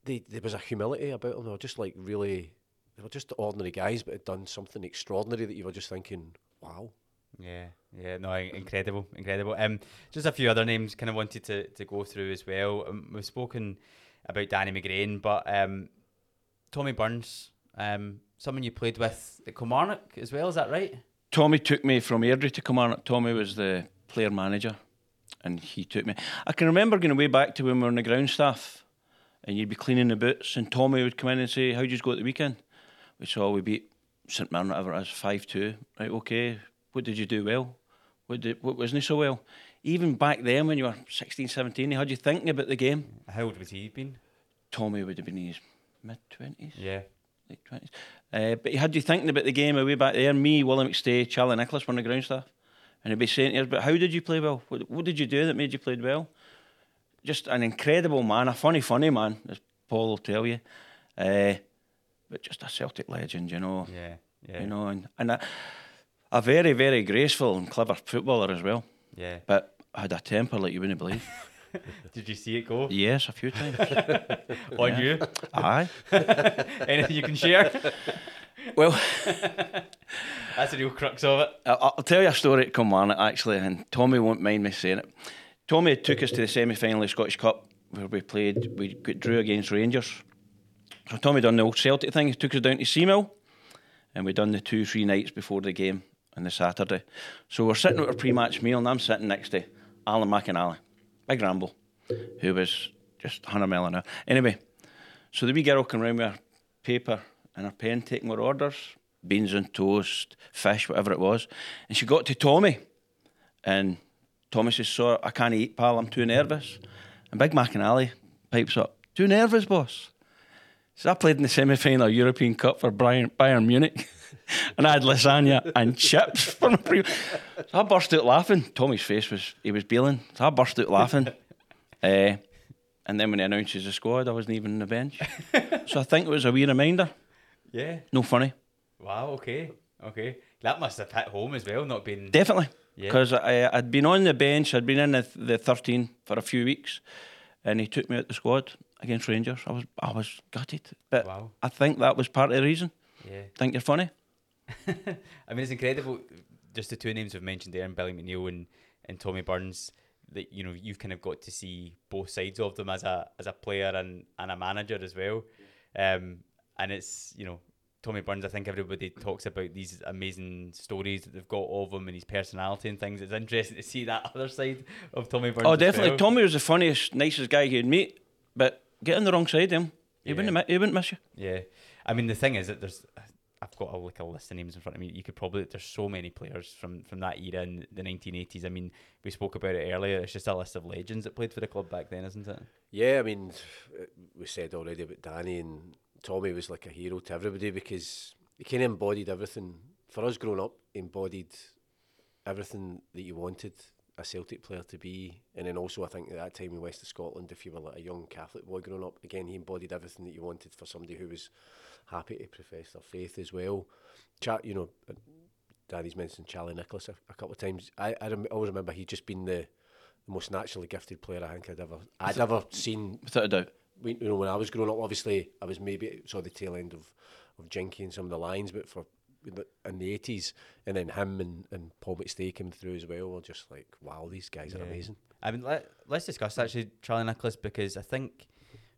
Speaker 4: they, there was a humility about them. They were just like really they were just ordinary guys, but had done something extraordinary that you were just thinking, wow.
Speaker 2: Yeah, yeah, no, incredible, incredible. Um, just a few other names kind of wanted to, to go through as well. Um, we've spoken about Danny McGrain, but um, Tommy Burns, um, someone you played with at Kilmarnock as well, is that right?
Speaker 1: Tommy took me from Airdrie to Kilmarnock. Tommy was the player manager, and he took me. I can remember going way back to when we were on the ground staff, and you'd be cleaning the boots, and Tommy would come in and say, "How'd you go at the weekend?" we saw oh, we beat St Mirren, whatever it is, 5 2. Right, okay, what did you do well? What, did, what wasn't so well? Even back then, when you were 16, 17, how you thinking about the game?
Speaker 2: How old was he been?
Speaker 1: Tommy would have been in his mid 20s.
Speaker 2: Yeah.
Speaker 1: Late 20s. Uh, but he had you thinking about the game away back there. Me, William McStay, Charlie Nicholas were on the ground staff. And he'd be saying to us, but how did you play well? What, what did you do that made you play well? Just an incredible man, a funny, funny man, as Paul will tell you. Uh, but just a Celtic legend, you know.
Speaker 2: Yeah, yeah.
Speaker 1: You know, and, and a, a very, very graceful and clever footballer as well.
Speaker 2: Yeah.
Speaker 1: But had a temper like you wouldn't believe.
Speaker 2: Did you see it go?
Speaker 1: Yes, a few times.
Speaker 2: On you?
Speaker 1: Aye.
Speaker 2: Anything you can share?
Speaker 1: Well,
Speaker 2: that's the real crux of it.
Speaker 1: I'll, I'll tell you a story at Kilmarnock actually, and Tommy won't mind me saying it. Tommy took us to the semi final of the Scottish Cup where we played, we drew against Rangers. So Tommy done the old Celtic thing. He took us down to Seamill, and we done the two, three nights before the game on the Saturday. So we're sitting at our pre-match meal, and I'm sitting next to Alan McInally, big Rambo, who was just 100 mile an hour. Anyway, so the wee girl came round with her paper and her pen, taking our orders, beans and toast, fish, whatever it was. And she got to Tommy, and Tommy says, "So I can't eat, pal. I'm too nervous." And Big McInally pipes up, "Too nervous, boss." So I played in the semi final European Cup for Bayern Munich. and I had lasagna and chips for my pre. So I burst out laughing. Tommy's face was, he was bealing. So I burst out laughing. uh, and then when he announces the squad, I wasn't even on the bench. so I think it was a wee reminder.
Speaker 2: Yeah.
Speaker 1: No funny.
Speaker 2: Wow, okay. Okay. That must have hit home as well, not being.
Speaker 1: Definitely. Because yeah. I'd been on the bench, I'd been in the, the 13 for a few weeks, and he took me out the squad against Rangers. I was I was gutted, but wow. I think that was part of the reason.
Speaker 2: Yeah,
Speaker 1: think you're funny.
Speaker 2: I mean, it's incredible. Just the two names we've mentioned there, and Billy McNeill and, and Tommy Burns. That you know, you've kind of got to see both sides of them as a as a player and, and a manager as well. Um, and it's you know Tommy Burns, I think everybody talks about these amazing stories that they've got of him and his personality and things. It's interesting to see that other side of Tommy Burns.
Speaker 1: Oh, definitely.
Speaker 2: Well.
Speaker 1: Tommy was the funniest, nicest guy you'd meet, but get on the wrong side of him. He, yeah. wouldn't, he wouldn't miss you.
Speaker 2: Yeah. I mean, the thing is that there's, I've got a, like a list of names in front of me. You could probably, there's so many players from, from that era in the 1980s. I mean, we spoke about it earlier. It's just a list of legends that played for the club back then, isn't it?
Speaker 4: Yeah, I mean, we said already about Danny and Tommy was like a hero to everybody because he kind of embodied everything. For us growing up, embodied everything that you wanted a Celtic player to be. And then also, I think at that time in West of Scotland, if you were like a young Catholic boy growing up, again, he embodied everything that you wanted for somebody who was happy to profess their faith as well. Chat, you know, uh, Danny's mentioned Charlie Nicholas a, a couple of times. I, I rem- always remember he'd just been the, the most naturally gifted player I think I'd ever I'd ever seen.
Speaker 1: Without a doubt.
Speaker 4: We, you know, when I was growing up, obviously I was maybe saw the tail end of of Jinky and some of the Lions, but for in the eighties, and then him and, and Paul McStay came through as well. We're just like, wow, these guys yeah. are amazing.
Speaker 2: I mean, let, let's discuss actually Charlie Nicholas because I think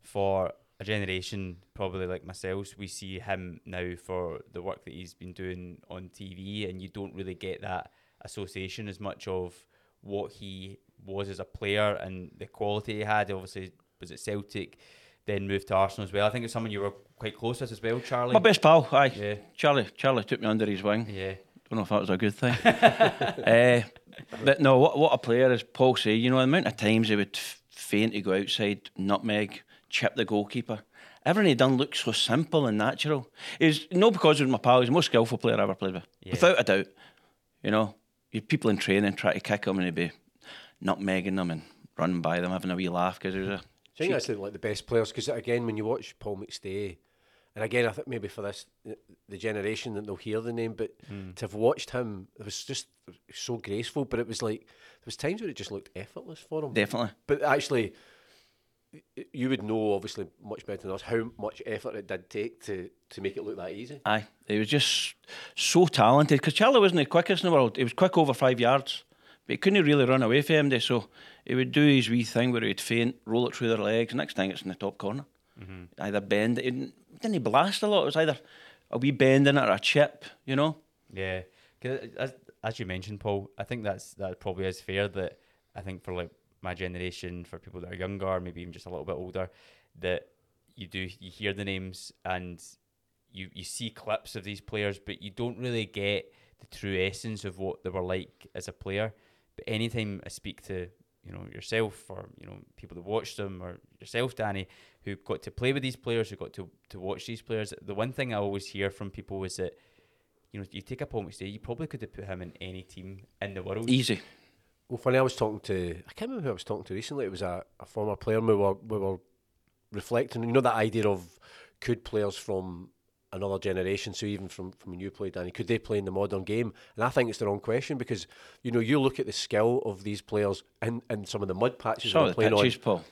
Speaker 2: for a generation probably like myself, we see him now for the work that he's been doing on TV, and you don't really get that association as much of what he was as a player and the quality he had. Obviously, was at Celtic, then moved to Arsenal as well. I think it's someone you were quite close with as well, Charlie.
Speaker 1: My best pal, aye.
Speaker 2: Yeah.
Speaker 1: Charlie, Charlie took me under his wing.
Speaker 2: Yeah.
Speaker 1: Don't know if that was a good thing. uh, but no, what what a player is Paul say. You know the amount of times he would f- feign to go outside, nutmeg, chip the goalkeeper. Everything he done looked so simple and natural. He's no because he was my pal. He's the most skillful player I ever played with,
Speaker 2: Yeah.
Speaker 1: without a doubt. You know, you people in training try to kick him and he'd be nutmegging them and running by them, having a wee laugh because he was a.
Speaker 4: I think that's like the best players because again, when you watch Paul McStay, and again, I think maybe for this the generation that they'll hear the name, but mm. to have watched him, it was just so graceful. But it was like there was times where it just looked effortless for him.
Speaker 1: Definitely.
Speaker 4: But actually, you would know obviously much better than us how much effort it did take to to make it look that easy.
Speaker 1: Aye, he was just so talented. Because Charlie wasn't the quickest in the world. He was quick over five yards, but he couldn't really run away from him. So he would do his wee thing where he'd feint, roll it through their legs. Next thing, it's in the top corner. Mm-hmm. Either bend it. Didn't, didn't he blast a lot? It was either a wee bend in it or a chip. You know.
Speaker 2: Yeah, as, as you mentioned, Paul, I think that's that probably is fair. That I think for like my generation, for people that are younger, maybe even just a little bit older, that you do you hear the names and you you see clips of these players, but you don't really get the true essence of what they were like as a player. But anytime I speak to you know yourself or you know people that watched them or yourself, Danny, who got to play with these players, who got to to watch these players, the one thing I always hear from people is that you know, you take a Paul McStay, you probably could have put him in any team in the world.
Speaker 1: Easy.
Speaker 4: Well, funny, I was talking to I can't remember who I was talking to recently. It was a, a former player. and We were we were reflecting. You know that idea of could players from another generation, so even from from when you played, Danny, could they play in the modern game? And I think it's the wrong question because you know you look at the skill of these players in, in some of the mud patches
Speaker 1: Saw
Speaker 4: they're
Speaker 1: the
Speaker 4: playing
Speaker 1: pitches,
Speaker 4: on.
Speaker 1: Paul.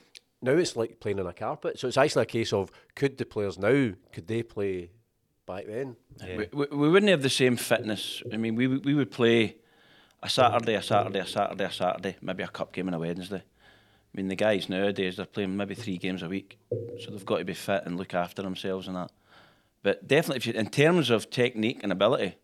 Speaker 4: Now it's like playing on a carpet. So it's actually a case of could the players now could they play back then?
Speaker 2: Yeah.
Speaker 1: We, we, we wouldn't have the same fitness. I mean, we would- we would play a Saturday, a Saturday, a Saturday, a Saturday, maybe a cup game on a Wednesday. I mean, the guys nowadays they're playing maybe three games a week, so they've got to be fit and look after themselves and that. But definitely, if you, in terms of technique and ability,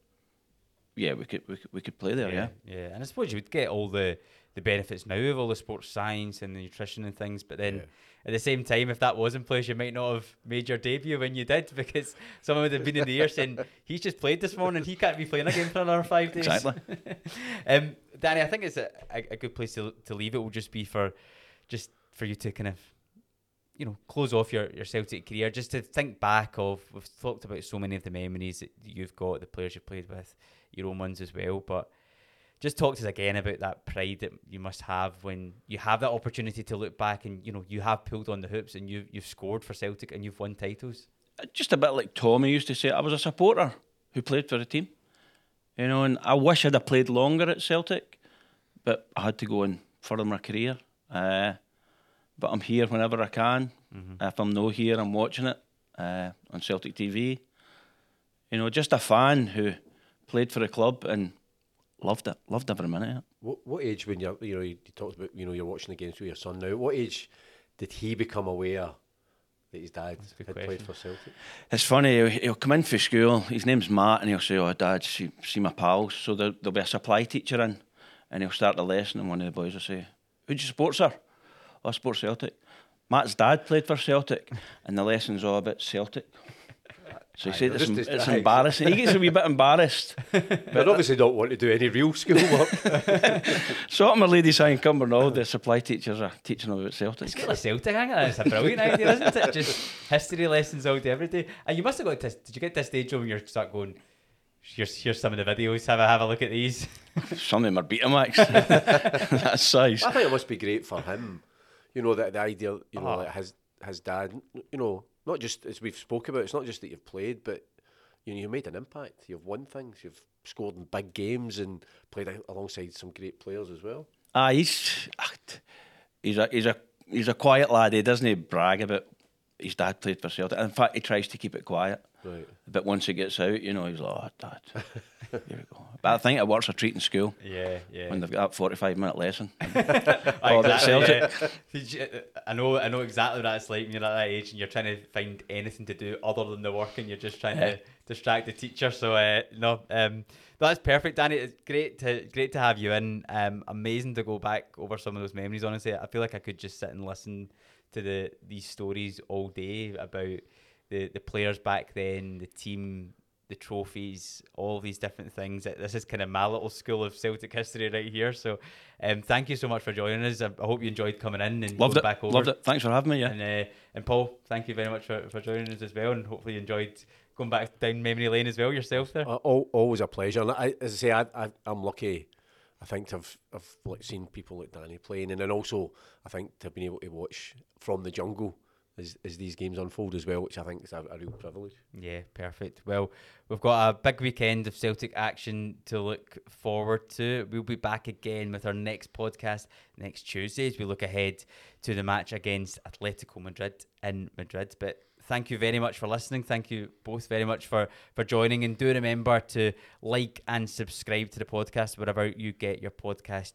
Speaker 1: yeah, we could we could, we could play there. Yeah,
Speaker 2: yeah. And I suppose you would get all the, the benefits now of all the sports science and the nutrition and things, but then
Speaker 4: Yeah.
Speaker 2: at the same time, if that was in place, you might not have made your debut when you did because someone would have been in the ear saying, he's just played this morning, he can't be playing again for another five days.
Speaker 1: exactly.
Speaker 2: um, Danny, I think it's a, a, a good place to, to leave it. Will just be for just for you to kind of you know close off your, your Celtic career, just to think back of. We've talked about so many of the memories that you've got, the players you've played with, your own ones as well, but. Just talk to us again about that pride that you must have when you have that opportunity to look back and you know you have pulled on the hoops and you you've scored for Celtic and you've won titles.
Speaker 1: Just a bit like Tommy used to say. I was a supporter who played for the team, you know, and I wish I'd have played longer at Celtic, but I had to go and further my career. Uh, but I'm here whenever I can. If I'm not here, I'm watching it uh, on Celtic TV. You know, just a fan who played for the club and loved it, loved every minute of it.
Speaker 4: What what age when you're you know you, you talked about you know you're watching the games with your son now? What age did he become aware that his dad
Speaker 2: a good
Speaker 4: had played for Celtic?
Speaker 1: It's funny, he'll, he'll come in for school, his name's Matt, and he'll say, Oh, Dad, see, see my pals. So there, there'll be a supply teacher in, and he'll start the lesson, and one of the boys will say, Who'd you support, sir? I support Celtic. Matt's dad played for Celtic, and the lesson's all about Celtic. So he
Speaker 4: Aye,
Speaker 1: said
Speaker 4: no,
Speaker 1: it's, em- it's embarrassing. He gets a wee bit embarrassed.
Speaker 4: But uh, obviously don't want to do any real schoolwork.
Speaker 1: So at my ladies' high in Cumbernauld, the supply teachers are teaching them about Celtic.
Speaker 2: It's got a Celtic hang it. It's a brilliant idea, isn't it? Just history lessons all day, every day. And you must have got to. Did you get to a stage where you're start going? Here's here's some of the videos. Have a have a look at these.
Speaker 1: Some of them are Betamax. that size.
Speaker 4: I think it must be great for him. You know that the idea, you know,
Speaker 2: Ah.
Speaker 4: like his his dad. You know, not just as we've spoke about. It's not just that you've played, but you know, you've made an impact. You've won things. You've scored in big games and played alongside some great players as well.
Speaker 1: Ah, he's ah, he's a he's a he's a quiet lad. He doesn't brag about his dad played for Celtic. In fact, he tries to keep it quiet.
Speaker 4: Right.
Speaker 1: But once he gets out, you know, he's like, oh, dad, here we go. But I think it works a treat in school
Speaker 2: Yeah, yeah.
Speaker 1: when they've got that 45 minute lesson. Oh,
Speaker 2: exactly, yeah. I know, I know exactly what that's like when you're at that age and you're trying to find anything to do other than the work, and you're just trying to distract the teacher. So uh, no, um, that's perfect, Danny. It's great to great to have you in. Um, amazing to go back over some of those memories. Honestly, I feel like I could just sit and listen to the these stories all day about the the players back then, the team. The trophies, all these different things. This is kind of my little school of Celtic history right here. So, um, thank you so much for joining us. I, I hope you enjoyed coming in and
Speaker 1: Loved it.
Speaker 2: back over.
Speaker 1: Loved it. Thanks for having me. Yeah.
Speaker 2: And uh, and Paul, thank you very much for, for joining us as well, and hopefully you enjoyed going back down memory lane as well yourself there.
Speaker 4: Uh, always a pleasure. And I, as I say, I, I, I'm lucky. I think have, have like seen people like Danny playing, and then also I think to have been able to watch from the jungle as, as these games unfold as well, which I think is a, a real privilege.
Speaker 2: Yeah, perfect. Well, we've got a big weekend of Celtic action to look forward to. We'll be back again with our next podcast next Tuesday as we look ahead to the match against Atletico Madrid in Madrid. But thank you very much for listening. Thank you both very much for, for joining. And do remember to like and subscribe to the podcast wherever you get your podcast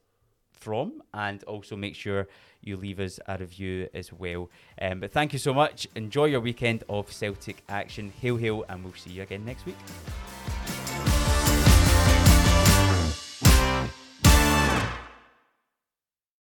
Speaker 2: from and also make sure you leave us a review as well. Um, but thank you so much. Enjoy your weekend of Celtic action. Hail, hail, and we'll see you again next week.